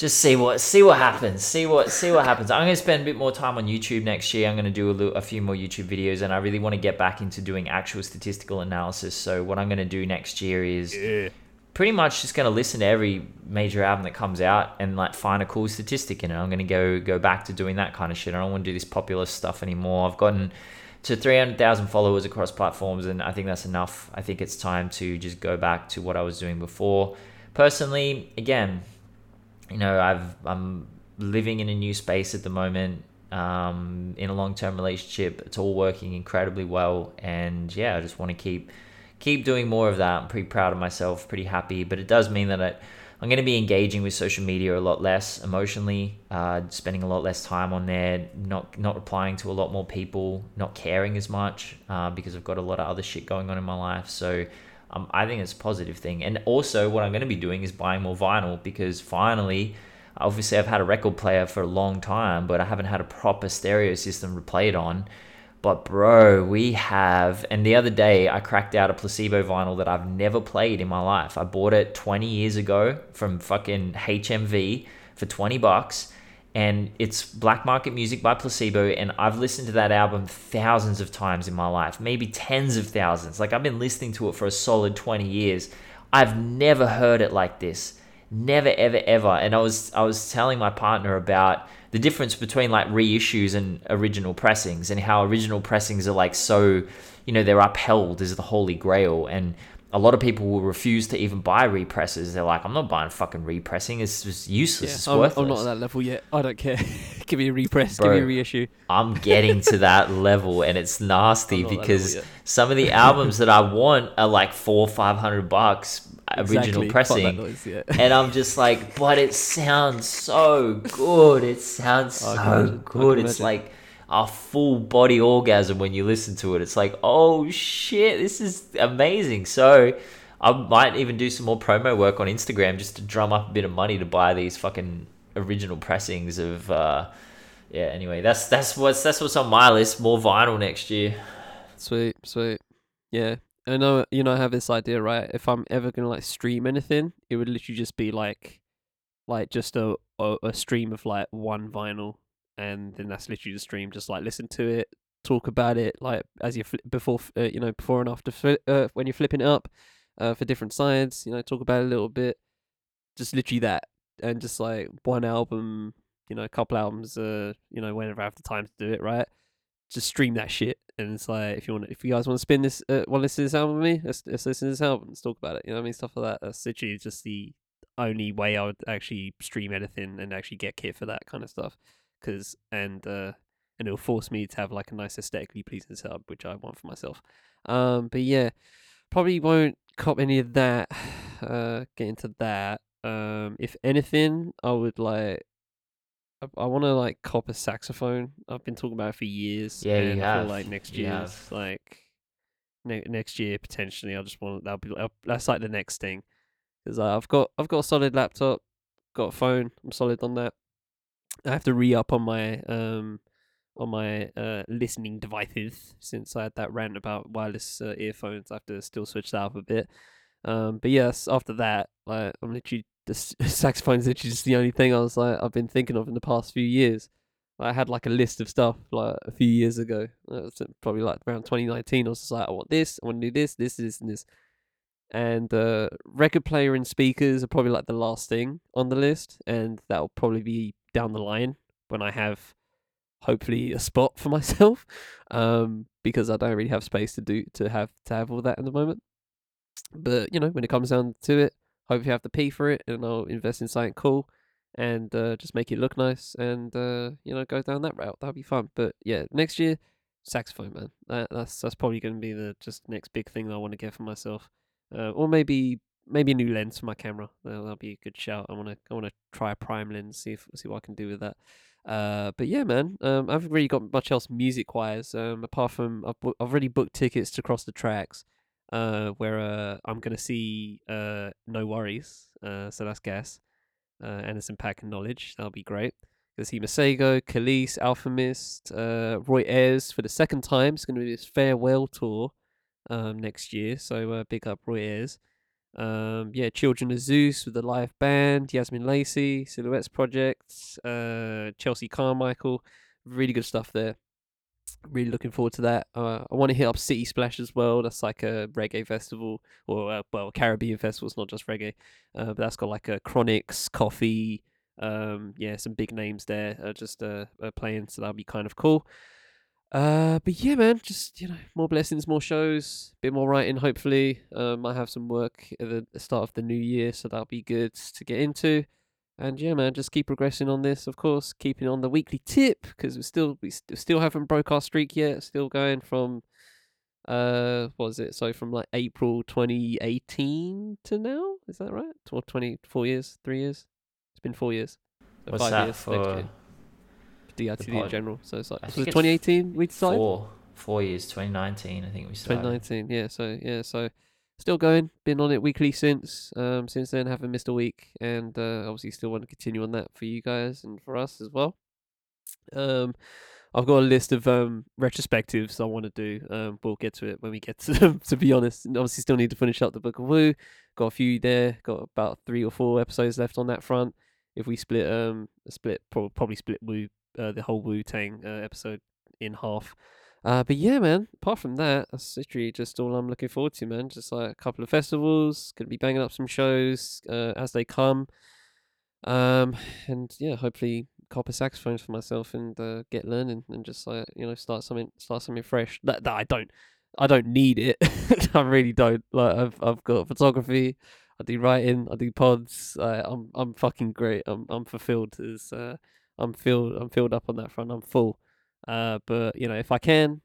Just see what see what happens. See what see what happens. I'm gonna spend a bit more time on YouTube next year. I'm gonna do a, little, a few more YouTube videos, and I really want to get back into doing actual statistical analysis. So what I'm gonna do next year is Yeah. pretty much just gonna listen to every major album that comes out and like find a cool statistic in it. I'm gonna go go back to doing that kind of shit. I don't want to do this popular stuff anymore. I've gotten to 300,000 followers across platforms, and I think that's enough. I think it's time to just go back to what I was doing before. Personally, again, you know, I've I'm living in a new space at the moment. Um, in a long term relationship, it's all working incredibly well, and yeah, I just want to keep keep doing more of that. I'm pretty proud of myself, pretty happy, but it does mean that I, I'm going to be engaging with social media a lot less emotionally, uh, spending a lot less time on there, not not replying to a lot more people, not caring as much uh, because I've got a lot of other shit going on in my life. So um, I think it's a positive thing. And also, what I'm going to be doing is buying more vinyl because finally, obviously, I've had a record player for a long time, but I haven't had a proper stereo system to play it on. But bro, we have, and the other day I cracked out a placebo vinyl that I've never played in my life. I bought it 20 years ago from fucking HMV for 20 bucks, and it's black market music by placebo. And I've listened to that album thousands of times in my life, maybe tens of thousands. Like I've been listening to it for a solid 20 years. I've never heard it like this never ever ever and i was i was telling my partner about the difference between like reissues and original pressings and how original pressings are like so you know they're upheld as the holy grail and a lot of people will refuse to even buy represses they're like i'm not buying fucking repressing it's just useless Yeah, it's I'm, worthless I'm not at that level yet. I don't care. [LAUGHS] give me a repress. Give me a reissue. I'm getting to [LAUGHS] that level and it's nasty I'm not at that because some of the albums that I want are like four, five hundred bucks original Exactly. Pressing. noise, yeah. and I'm just like, but it sounds so good. It sounds so good. It's imagine. like a full body orgasm when you listen to it. It's like, oh shit, this is amazing. So I might even do some more promo work on Instagram just to drum up a bit of money to buy these fucking original pressings of. uh yeah. Anyway, that's that's what's that's what's on my list. More vinyl next year. Sweet, sweet. Yeah. I know you know I have this idea, right? If I'm ever gonna like stream anything, it would literally just be like like just a a, a stream of like one vinyl and then that's literally the stream, just like listen to it, talk about it like as you fli before uh, you know, before and after fli uh, when you're flipping it up uh for different sides, you know, talk about it a little bit. Just literally that and just like one album, you know, a couple albums uh, you know, whenever I have the time to do it, right? just stream that shit. And it's like if you want, if you guys want to spin this, uh, want to listen to this album with me, let's, let's listen to this album. Let's talk about it. You know what I mean? Stuff like that. That's literally just the only way I would actually stream anything and actually get kit for that kind of stuff. Cause and uh, and it'll force me to have like a nice aesthetically pleasing setup, which I want for myself. Um, but yeah, probably won't cop any of that. [SIGHS] Uh, get into that. Um, if anything, I would like. I, I want to like cop a saxophone. I've been talking about it for years. Yeah, you and I feel like next You year's like ne- next year potentially. I just want that'll be that's like the next thing because I've got I've got a solid laptop, got a phone. I'm solid on that. I have to re up on my um on my uh listening devices since I had that rant about wireless uh, earphones. I have to still switch that up a bit. Um, but yes, after that, like I'm literally the [LAUGHS] saxophone's literally just the only thing I was like I've been thinking of in the past few years. I had like a list of stuff like a few years ago, uh, probably like around 2019. I was just like, I want this, I want to do this, this, this, and this. And uh, record player and speakers are probably like the last thing on the list, and that'll probably be down the line when I have hopefully a spot for [LAUGHS] myself, um, because I don't really have space to do to have to have all that in the moment. But you know, when it comes down to it, hopefully I have to pay for it, and I'll invest in something cool, and uh, just make it look nice, and uh, you know, go down that route. That'll be fun. But yeah, next year, saxophone, man. That, that's that's probably going to be the just next big thing that I want to get for myself, uh, or maybe maybe a new lens for my camera. That'll, that'll be a good shout. I want to I want to try a prime lens, see if see what I can do with that. Uh, but yeah, man, um, I haven't really got much else music wise. Um, apart from I've, bu- I've already booked tickets to cross the tracks, uh, where uh, I'm gonna see uh, NxWorries. Uh, so that's gas. Uh, Anderson .Paak and Knxwledge. That'll be great. Gonna see Masego, Khalees, Alchemist, uh, Roy Ayers for the second time. It's gonna be this farewell tour um, next year. So uh, big up Roy Ayers. Um, yeah, Children of Zeus with the live band, Yazmin Lacey, Silhouettes Projects, uh, Chelsea Carmichael, really good stuff there. Really looking forward to that. Uh, I want to hit up City Splash as well. That's like a reggae festival, or uh, well, Caribbean festival. It's not just reggae, uh, but that's got like a Chronixx, Koffee, um, yeah, some big names there, just uh, playing. So that'll be kind of cool. Uh, but yeah, man, just you know, more blessings, more shows, bit more writing. Hopefully, um, I have some work at the start of the new year, so that'll be good to get into. And yeah, man, just keep progressing on this. Of course, keeping on the weekly tip because we still we st- still haven't broke our streak yet. Still going from uh, what was it? So from like April 2018 to now, is that right? Or 24 years, three years? It's been four years. So What's five that years for? year. DITD in general. So it's like I was it 2018 we started? Four, four years. 2019, I think we started. 2019 yeah so yeah so still going been on it weekly since um since then haven't missed a week and uh obviously still want to continue on that for you guys and for us as well um i've got a list of um retrospectives i want to do um we'll get to it when we get to them [LAUGHS] to be honest and obviously still need to finish up the book of Wu got a few there got about three or four episodes left on that front if we split um split probably split Wu uh, the whole wu tang uh, episode in half uh, but yeah, man. Apart from that, that's literally just all I'm looking forward to, man. Just like a couple of festivals, gonna be banging up some shows uh, as they come. Um, and yeah, hopefully cop a saxophone for myself and uh, get learning and just like you know start something start something fresh. That that I don't I don't need it. [LAUGHS] I really don't. Like I've I've got photography. I do writing. I do pods. I, I'm I'm fucking great. I'm I'm fulfilled. As uh, I'm filled. I'm filled up on that front. I'm full. Uh, but you know, if I can,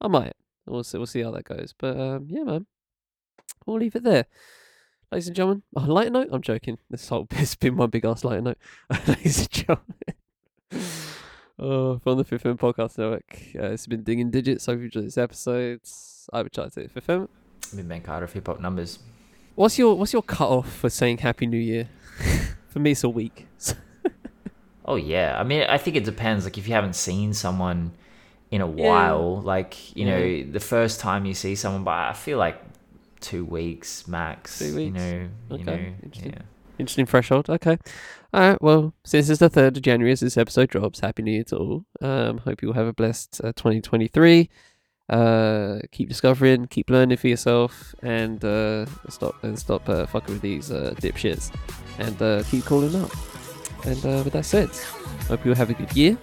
I might. We'll see. We'll see how that goes. But um, yeah, man, we'll leave it there, ladies and gentlemen. On a lighter note, I'm joking. This whole [LAUGHS] bit's been one big ass lighter note, [LAUGHS] ladies and gentlemen. Oh, from the Fifth M Podcast Network. Uh, it's been digging digits. Hope you enjoyed this episode. I've been trying to Fifth M. Been Ben Carter of Hip Hop Numbers. What's your What's your cut off for saying Happy New Year? [LAUGHS] for me, it's a week. Oh yeah, I mean, I think it depends. Like if you haven't seen someone in a Yeah. while, like you Yeah. know, the first time you see someone, but I feel like two weeks max. Two weeks. You know, you Okay, know, interesting. yeah. Interesting threshold. Okay. All right. Well, since it's the 3rd of January as this episode drops, Happy New Year to all. Um, hope you all have a blessed uh, 2023. Uh, keep discovering, keep learning for yourself, and uh, stop and stop uh, fucking with these uh, dipshits, and uh, keep calling up. And uh, with that said, hope you all have a good year.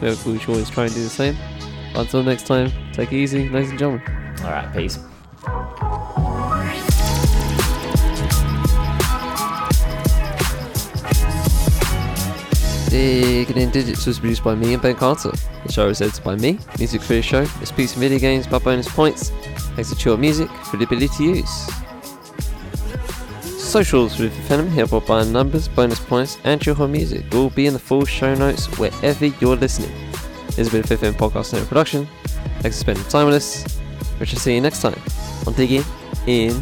We we should always try and do the same. Until next time, take it easy, ladies and gentlemen. All right, peace. Digging in Digits was produced by me and Ben Carter. The show is edited by me. Music for the show is Peace and Video Games by Bonus Points. Thanks to Chill Music for the ability to use. Socials with Venom, Hip Hop by Numbers, Bonus Points, and Chillhop Music will be in the full show notes wherever you're listening. This has been a Fifth M Podcast Network production. Thanks for spending time with us. We shall see you next time on Digging in.